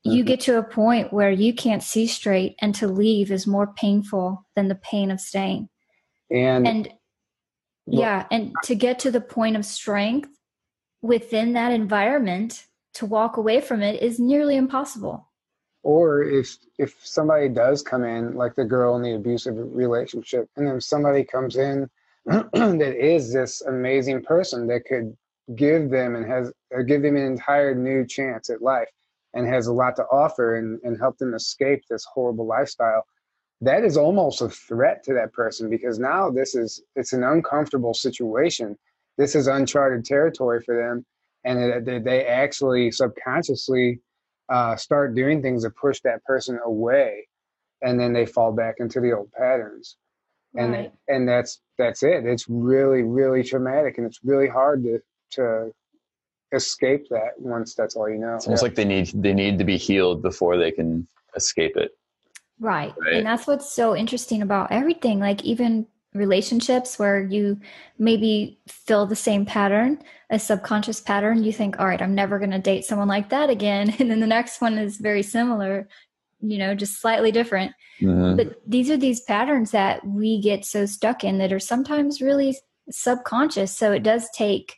C: Mm-hmm. You get to a point where you can't see straight, and to leave is more painful than the pain of staying.
B: And,
C: and well, yeah, and to get to the point of strength within that environment, to walk away from it is nearly impossible.
B: Or if if somebody does come in, like the girl in the abusive relationship, and then somebody comes in <clears throat> that is this amazing person that could give them and has uh, give them an entire new chance at life and has a lot to offer and, and help them escape this horrible lifestyle that is almost a threat to that person because now this is it's an uncomfortable situation. This is uncharted territory for them and it, they actually subconsciously uh, start doing things to push that person away and then they fall back into the old patterns. And right. and that's that's it. It's really really traumatic and it's really hard to to escape that once that's all you know
D: it's almost yeah. like they need they need to be healed before they can escape it
C: right. right and that's what's so interesting about everything like even relationships where you maybe feel the same pattern a subconscious pattern you think all right i'm never going to date someone like that again <laughs> and then the next one is very similar you know, just slightly different. Mm-hmm. But these are these patterns that we get so stuck in that are sometimes really subconscious. So it does take,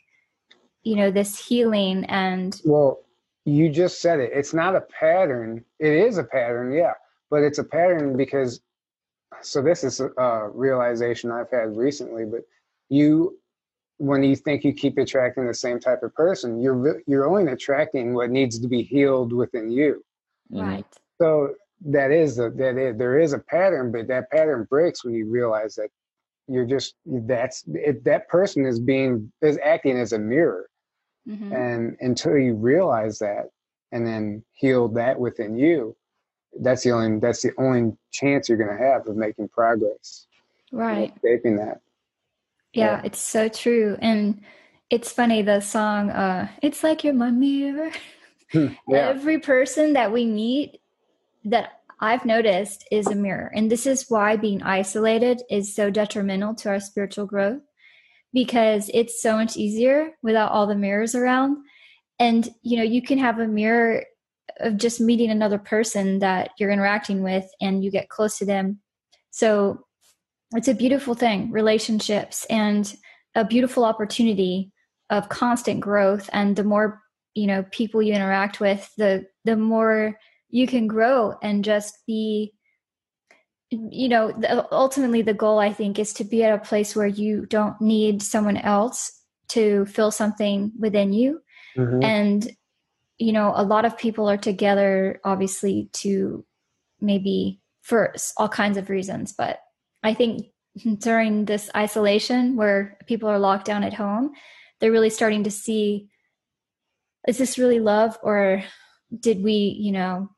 C: you know, this healing and.
B: Well, you just said it. It's not a pattern. It is a pattern, yeah, but it's a pattern because. So this is a realization I've had recently, but you when you think you keep attracting the same type of person, you're you're only attracting what needs to be healed within you. Mm-hmm.
C: Right.
B: So that is a, that is, there is a pattern, but that pattern breaks when you realize that you're just that's it, that person is being is acting as a mirror, mm-hmm. and until you realize that and then heal that within you, that's the only that's the only chance you're going to have of making progress.
C: Right,
B: escaping that.
C: Yeah, yeah, it's so true, and it's funny the song. uh It's like you're my mirror. <laughs> yeah. Every person that we meet that I've noticed is a mirror. And this is why being isolated is so detrimental to our spiritual growth because it's so much easier without all the mirrors around. And, you know, you can have a mirror of just meeting another person that you're interacting with and you get close to them. So it's a beautiful thing, relationships, and a beautiful opportunity of constant growth. And the more, you know, people you interact with, the, the more you can grow and just be you know ultimately the goal i think is to be at a place where you don't need someone else to fill something within you mm-hmm. and you know a lot of people are together obviously to maybe for all kinds of reasons but i think <laughs> during this isolation where people are locked down at home they're really starting to see is this really love or did we you know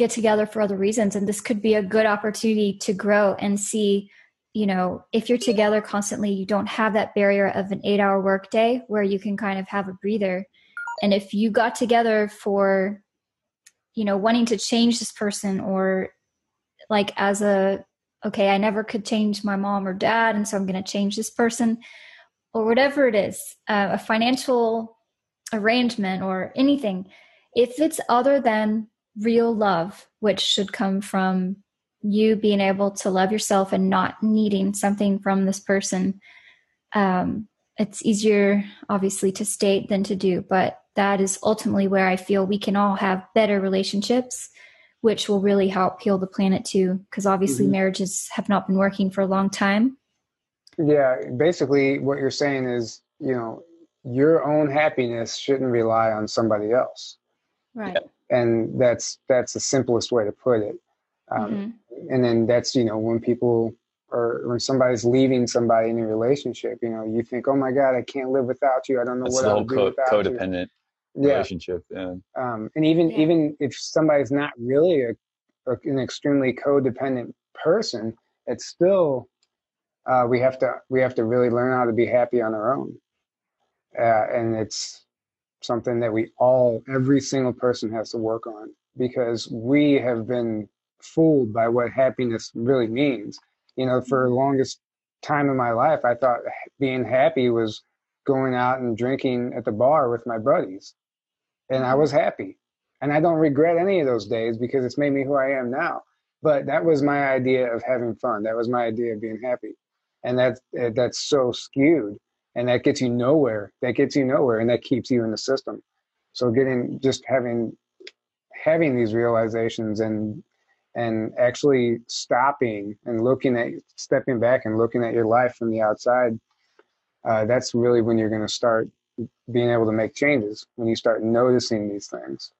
C: get together for other reasons. And this could be a good opportunity to grow and see you know if you're together constantly you don't have that barrier of an eight hour workday where you can kind of have a breather. And if you got together for you know wanting to change this person or like as a okay i never could change my mom or dad and so i'm going to change this person or whatever it is uh, a financial arrangement or anything. If it's other than real love, which should come from you being able to love yourself and not needing something from this person. Um, it's easier, obviously, to state than to do, but that is ultimately where I feel we can all have better relationships, which will really help heal the planet too. Because obviously, mm-hmm. marriages have not been working for a long time.
B: Yeah, basically, what you're saying is, you know, your own happiness shouldn't rely on somebody else.
C: Right.
B: And that's that's the simplest way to put it. Um, mm-hmm. And then that's you know when people or when somebody's leaving somebody in a relationship, you know, you think, oh my God, I can't live without you. I don't know
D: that's
B: what I'll do
D: co-
B: without
D: codependent
B: you.
D: relationship. Yeah.
B: Um, and even yeah. even if somebody's not really a, a, an extremely codependent person, it's still uh, we have to we have to really learn how to be happy on our own. Uh, and it's something that we all, every single person has to work on because we have been fooled by what happiness really means. You know, for the longest time in my life, I thought being happy was going out and drinking at the bar with my buddies. And I mm-hmm. was happy. And I don't regret any of those days because it's made me who I am now. But that was my idea of having fun. That was my idea of being happy. And that's, eh, that's so skewed and that gets you nowhere that gets you nowhere and that keeps you in the system. So getting just having having these realizations and and actually stopping and looking at stepping back and looking at your life from the outside uh, that's really when you're going to start being able to make changes when you start noticing these things.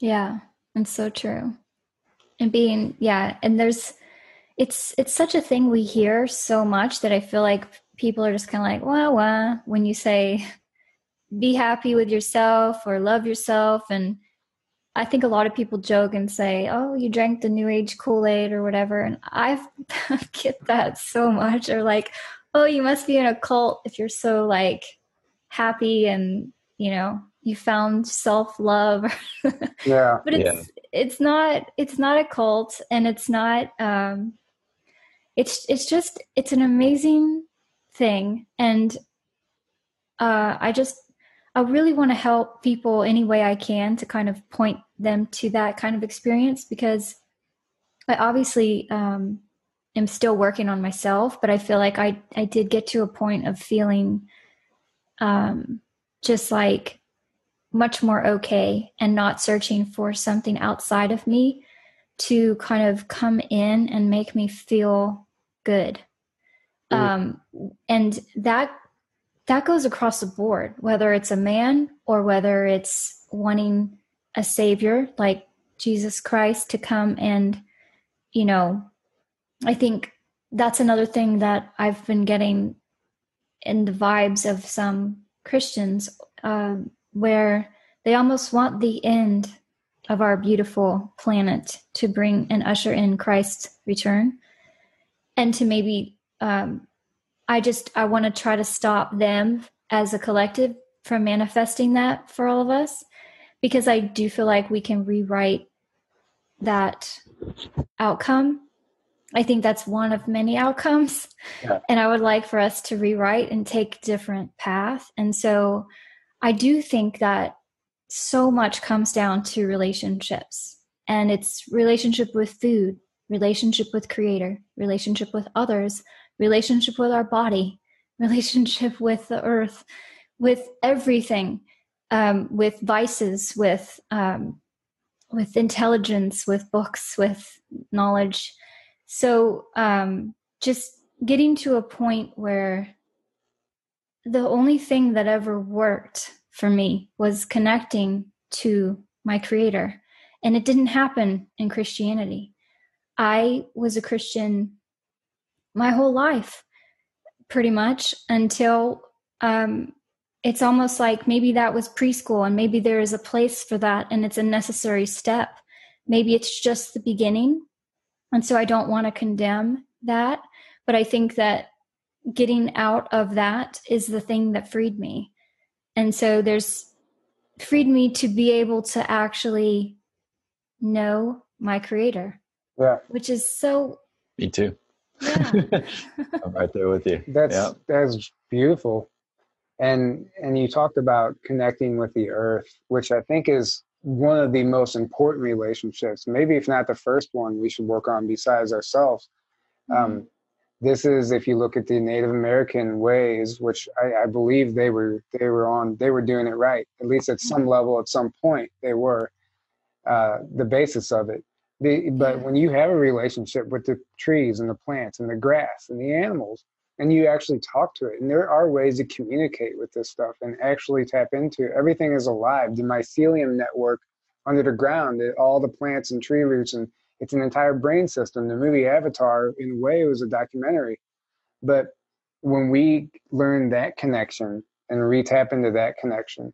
C: Yeah it's so true. And being yeah and there's it's it's such a thing we hear so much that i feel like people are just kind of like, well, well, when you say be happy with yourself or love yourself. And I think a lot of people joke and say, oh, you drank the new age Kool Aid or whatever. And <laughs> I get that so much. Or like, oh, you must be in a cult if you're so like happy and, you know, you found self love. <laughs>
B: yeah.
C: but it's,
D: yeah.
C: it's not, it's not a cult and it's not, um, it's, it's just, it's an amazing thing. And uh, i just i really want to help people any way i can to kind of point them to that kind of experience because i obviously um, am still working on myself but i feel like i i did get to a point of feeling um, just like much more okay and not searching for something outside of me to kind of come in and make me feel good um, and that that goes across the board whether it's a man or whether it's wanting a savior like jesus christ to come and you know i think that's another thing that i've been getting in the vibes of some christians um, where they almost want the end of our beautiful planet to bring and usher in christ's return and to maybe um, I just I want to try to stop them as a collective from manifesting that for all of us because I do feel like we can rewrite that outcome. I think that's one of many outcomes. Yeah. And I would like for us to rewrite and take different path. And so I do think that so much comes down to relationships and it's relationship with food, relationship with creator, relationship with others, relationship with our body, relationship with the earth, with everything, um, with vices, with um, with intelligence, with books, with knowledge. So um, just getting to a point where the only thing that ever worked for me was connecting to my creator. And it didn't happen in Christianity. I was a Christian my whole life, pretty much until um, it's almost like maybe that was preschool and maybe there is a place for that and it's a necessary step. Maybe it's just the beginning. And so I don't want to condemn that. But I think that getting out of that is the thing that freed me. And so there's freed me to be able to actually know my creator.
B: Yeah.
C: Which is so
D: me too.
C: Yeah. <laughs>
D: I'm right there with you.
B: That's yeah. that's beautiful. And and you talked about connecting with the earth, which I think is one of the most important relationships. Maybe if not the first one, we should work on besides ourselves. Mm-hmm. Um, this is if you look at the Native American ways, which I, I, believe they were they were on they were doing it right at least at some level at some point they were uh, the basis of it. The, but when you have a relationship with the trees and the plants and the grass and the animals, and you actually talk to it, and there are ways to communicate with this stuff and actually tap into it. everything is alive. The mycelium network under the ground, all the plants and tree roots and it's an entire brain system. The movie Avatar, in a way, was a documentary. But when we learn that connection and retap into that connection,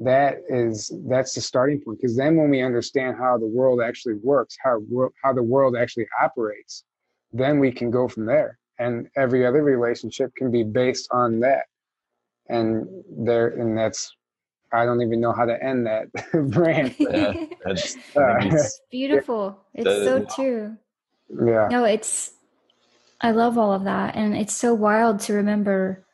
B: that is that's the starting point. Because then, when we understand how the world actually works, how how the world actually operates, then we can go from there. And every other relationship can be based on that. And there, and that's I don't even know how to end that <laughs> brand.
C: Yeah, that's, uh, <laughs> <laughs> beautiful. It's so true.
B: Yeah.
C: No, it's. I love all of that, and it's so wild to remember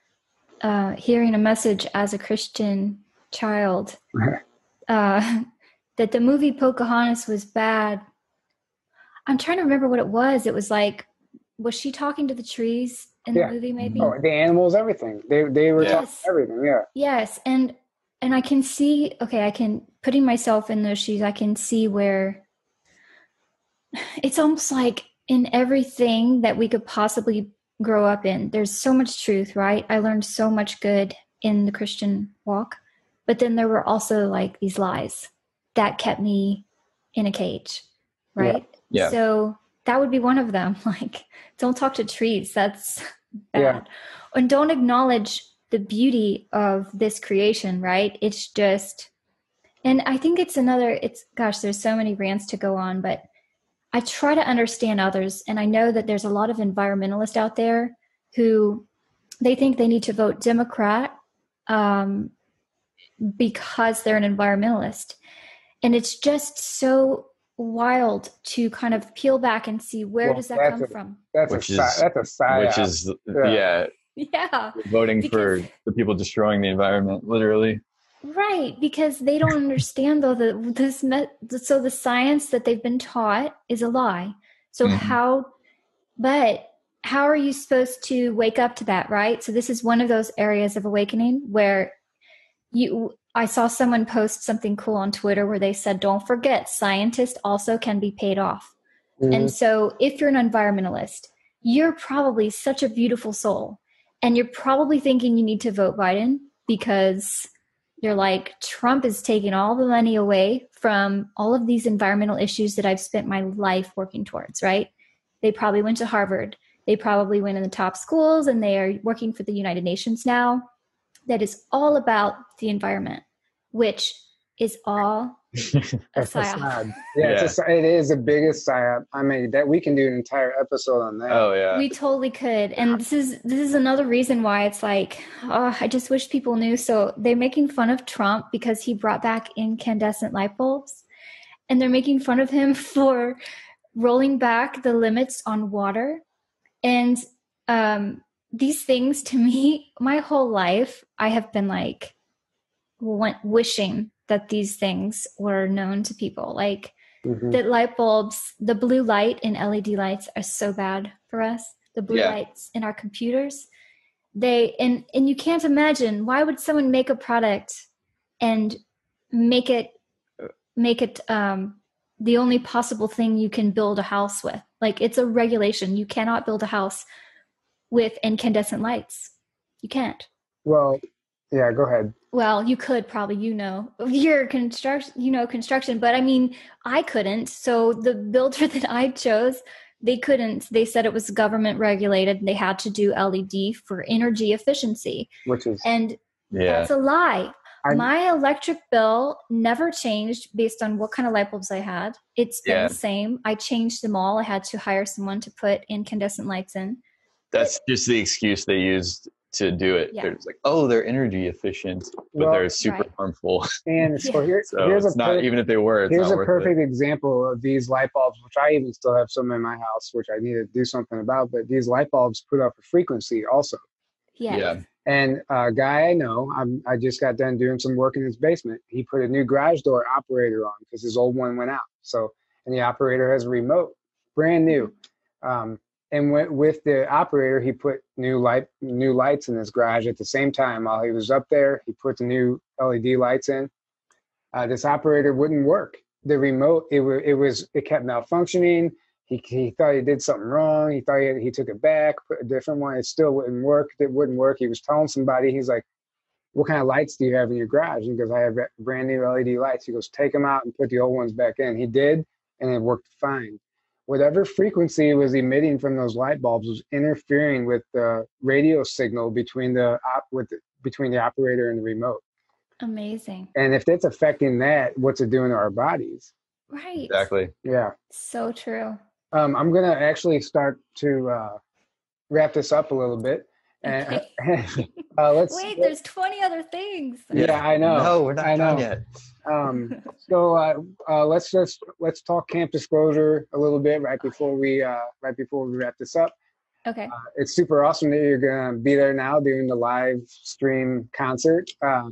C: uh, hearing a message as a Christian child uh, that the movie Pocahontas was bad. I'm trying to remember what it was. It was like, was she talking to the trees in yeah. the movie? Maybe.
B: Oh, the animals, everything. They they were yes. talking everything. Yeah.
C: Yes, and and I can see, okay, I can putting myself in those shoes, I can see where it's almost like in everything that we could possibly grow up in, there's so much truth, right? I learned so much good in the Christian walk, but then there were also like these lies that kept me in a cage, right?
D: Yeah. yeah.
C: So that would be one of them. <laughs> Like, don't talk to trees. That's <laughs> bad. Yeah. And don't acknowledge the beauty of this creation, right? It's just, and I think it's another, it's, gosh, there's so many rants to go on, but I try to understand others. And I know that there's a lot of environmentalists out there who they think they need to vote Democrat um, because they're an environmentalist. And it's just so wild to kind of peel back and see where well, does that come
B: a,
C: from.
B: That's which a is, that's a side.
D: Which is yeah. yeah
C: yeah
D: voting because, for the people destroying the environment literally
C: right because they don't understand though that this met so the science that they've been taught is a lie so mm-hmm. how but how are you supposed to wake up to that right so this is one of those areas of awakening where you i saw someone post something cool on twitter where they said don't forget scientists also can be paid off mm-hmm. and so if you're an environmentalist you're probably such a beautiful soul and you're probably thinking you need to vote Biden because you're like, Trump is taking all the money away from all of these environmental issues that I've spent my life working towards, right? They probably went to Harvard. They probably went in the top schools and they are working for the United Nations now. That is all about the environment, which is all <laughs> a
B: psyop. Yeah, yeah. It's a, it is the biggest psyop. I mean, that we can do an entire episode on that.
D: Oh yeah,
C: we totally could. And this is this is another reason why it's like, oh, I just wish people knew. So they're making fun of Trump because he brought back incandescent light bulbs, and they're making fun of him <laughs> for rolling back the limits on water, and um, these things to me, <laughs> my whole life, I have been like, wishing that these things were known to people. Like mm-hmm. the light bulbs, the blue light in LED lights are so bad for us. The blue yeah. lights in our computers, they and and you can't imagine why would someone make a product and make it make it um the only possible thing you can build a house with. Like it's a regulation. You cannot build a house with incandescent lights. You can't.
B: Well, yeah, go ahead.
C: Well, you could probably, you know, your construction, you know, construction, but I mean, I couldn't. So the builder <laughs> that I chose, they couldn't. They said it was government regulated. They had to do LED for energy efficiency,
B: which is
C: and yeah. that's a lie. I'm, My electric bill never changed based on what kind of light bulbs I had. It's been yeah. the same. I changed them all. I had to hire someone to put incandescent lights in.
D: That's just the excuse they used to do it. Yeah. They're like, oh, they're energy efficient, but well, they're super right. harmful. <laughs>
B: And so, here,
D: so
B: here's
D: a not even if they were.
B: here's
D: a
B: perfect
D: it.
B: example of these light bulbs, which I even still have some in my house, which I need to do something about. But these light bulbs put off a frequency also.
C: Yeah. yeah.
B: And a guy I know, I'm, I just got done doing some work in his basement. He put a new garage door operator on because his old one went out. So, and the operator has a remote, brand new. Um, and went with the operator, he put new light, new lights in his garage at the same time. While he was up there, he put the new LED lights in. Uh, this operator wouldn't work. The remote, it, it was, it kept malfunctioning he, he thought he did something wrong. He thought he, he took it back, put a different one. It still wouldn't work. It wouldn't work. He was telling somebody, he's like, what kind of lights do you have in your garage? And He goes, I have brand new LED lights. He goes, take them out and put the old ones back in. He did, and it worked fine. Whatever frequency was emitting from those light bulbs was interfering with the radio signal between the op, with the, between the operator and the remote.
C: Amazing.
B: And if it's affecting that, what's it doing to our bodies?
C: Right.
D: Exactly.
B: Yeah.
C: So true.
B: Um, I'm gonna actually start to uh, wrap this up a little bit. And,
C: Okay. <laughs>
B: uh, let's
C: Wait, there's 20 other things.
B: Yeah, I know.
D: No, we're not
B: I
D: done
B: know.
D: yet.
B: Um, <laughs> so uh, uh, let's just let's talk camp disclosure a little bit right before we uh, right before we wrap this up.
C: Okay.
B: Uh, it's super awesome that you're gonna be there now doing the live stream concert, uh,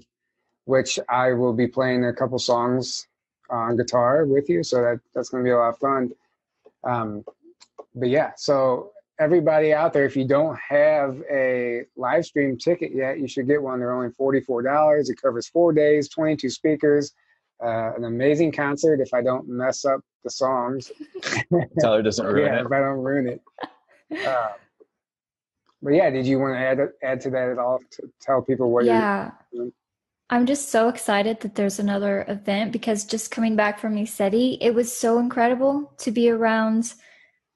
B: which I will be playing a couple songs on guitar with you. So that that's gonna be a lot of fun. Um, but yeah, so everybody out there, if you don't have a live stream ticket yet, you should get one. They're only $44. It covers four days, 22 speakers, uh, an amazing concert if I don't mess up the songs. <laughs>
D: Tyler doesn't ruin
B: yeah,
D: it.
B: if I don't ruin it. Uh, but yeah, did you want to add add to that at all to tell people what
C: yeah.
B: doing?
C: I'm just so excited that there's another event because just coming back from ECETI, it was so incredible to be around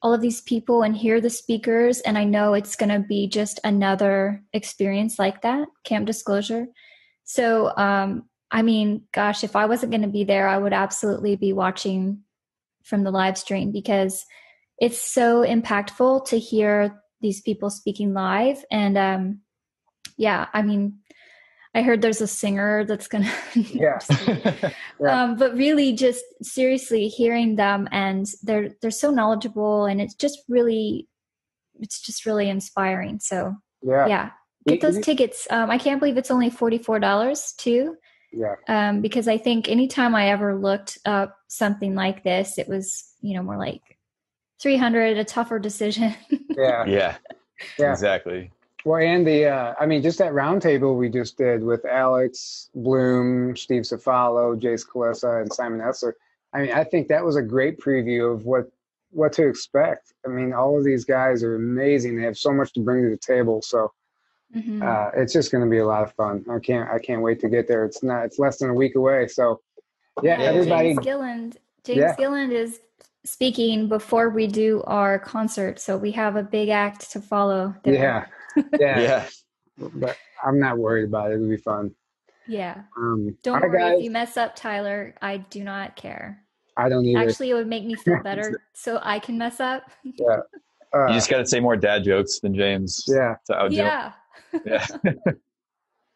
C: all of these people and hear the speakers. And I know it's going to be just another experience like that, Camp Disclosure. So, um, I mean, gosh, if I wasn't going to be there, I would absolutely be watching from the live stream because it's so impactful to hear these people speaking live. And um, yeah, I mean, I heard there's a singer that's gonna. <laughs>
B: Yeah. <laughs> <laughs> Yeah.
C: Um, but really, just seriously hearing them, and they're they're so knowledgeable, and it's just really, it's just really inspiring. So
B: Yeah.
C: yeah, get those tickets. Um, I can't believe it's only forty four dollars too.
B: Yeah.
C: Um, because I think anytime I ever looked up something like this, it was you know more like three hundred, a tougher decision.
B: Yeah.
D: Yeah,
B: Yeah.
D: exactly.
B: Well, and the, uh, I mean, just that roundtable we just did with Alex Bloom, Steve Cefalo, Jace Kalissa, and Simon Essler. I mean, I think that was a great preview of what what to expect. I mean, all of these guys are amazing. They have so much to bring to the table. So
C: Mhm.
B: uh, it's just going to be a lot of fun. I can't I can't wait to get there. It's not. It's less than a week away. So yeah,
C: Yeah,
B: everybody.
C: James Gilland. James
B: Yeah.
C: Gilland is speaking before we do our concert, so we have a big act to follow. there.
B: Yeah, <laughs> yeah,
D: Yeah.
B: But I'm not worried about it. It'll be fun.
C: yeah.
B: Um,
C: Don't worry
B: guys.
C: if you mess up, Tyler. I do not care.
B: I don't either.
C: Actually, it would make me feel <laughs> better, so I can mess up.
B: uh, <laughs>
D: You just got to say more dad jokes than James.
B: yeah.
D: To
C: yeah.
D: Yeah.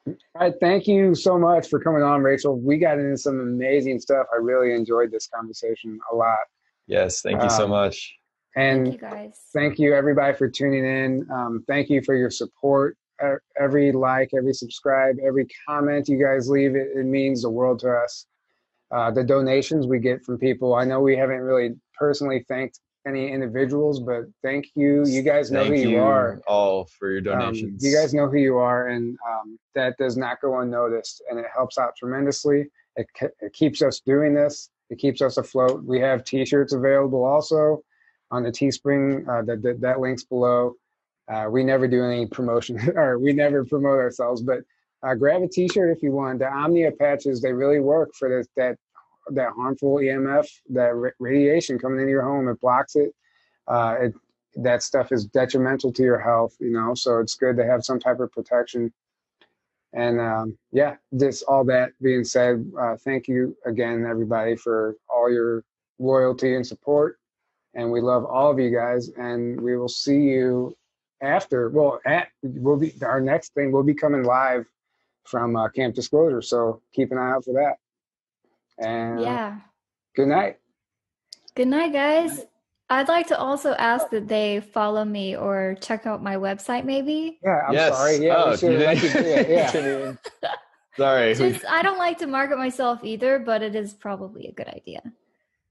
B: All right, thank you so much for coming on, Rachel. We got into some amazing stuff. I really enjoyed this conversation a lot.
D: Yes. Thank you so
B: Um,
D: much.
B: And
C: Thank you guys.
B: thank you, everybody, for tuning in. Um, thank you for your support. Uh, Every like, every subscribe, every comment you guys leave, it, it means the world to us. Uh, the donations we get from people, I know we haven't really personally thanked any individuals, but thank you. You guys know
D: Thank
B: who you, are.
D: all for your
B: Um,
D: donations.
B: you guys know who you are, and um, that does not go unnoticed, and it helps out tremendously. It, it keeps us doing this. It keeps us afloat. We have T-shirts available also on the Teespring. Uh, that, that links below. Uh, we never do any promotion, <laughs> or we never promote ourselves, but uh, grab a T-shirt if you want. The Omnia patches they really work for this that that harmful EMF, that ra- radiation coming into your home. It blocks it. Uh, it that stuff is detrimental to your health, you know, so it's good to have some type of protection. And um, yeah, this all that being said, uh, thank you again, everybody, for all your loyalty and support. And we love all of you guys. And we will see you after. Well, at we'll be our next thing. We'll be coming live from uh, Camp Disclosure, so keep an eye out for that. And
C: Yeah.
B: good night.
C: Good night, guys. I'd like to also ask that they follow me or check out my website, maybe.
B: Yeah, I'm yes. sorry. Yeah, oh, should like
D: yeah. <laughs> sorry.
C: Just, I don't like to market myself either, but it is probably a good idea.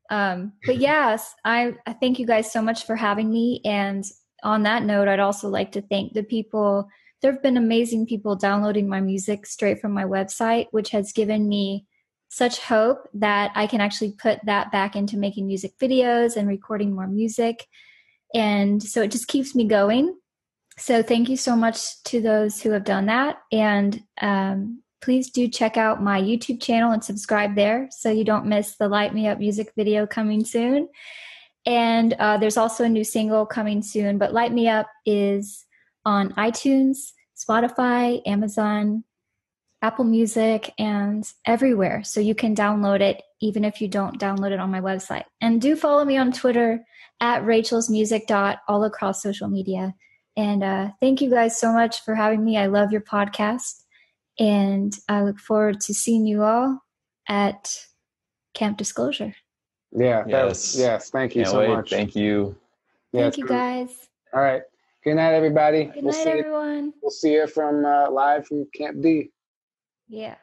C: Um, but yes, I, I thank you guys so much for having me. And on that note, I'd also like to thank the people. There have been amazing people downloading my music straight from my website, which has given me such hope that I can actually put that back into making music videos and recording more music. And so it just keeps me going. So thank you so much to those who have done that. And um, please do check out my YouTube channel and subscribe there so you don't miss the Light Me Up music video coming soon. And uh, there's also a new single coming soon, but Light Me Up is on iTunes, Spotify, Amazon, Apple Music, and everywhere. So you can download it even if you don't download it on my website. And do follow me on Twitter at Rachel's Music dot all across social media. And uh, thank you guys so much for having me. I love your podcast. And I look forward to seeing you all at Camp Disclosure.
B: Yeah. Yes. yes. Thank you Can't so wait. much.
D: Thank you.
C: Thank you guys.
B: All right. Good night, everybody.
C: Good we'll night, everyone.
B: You, we'll see you from uh, live from Camp D.
C: Yeah.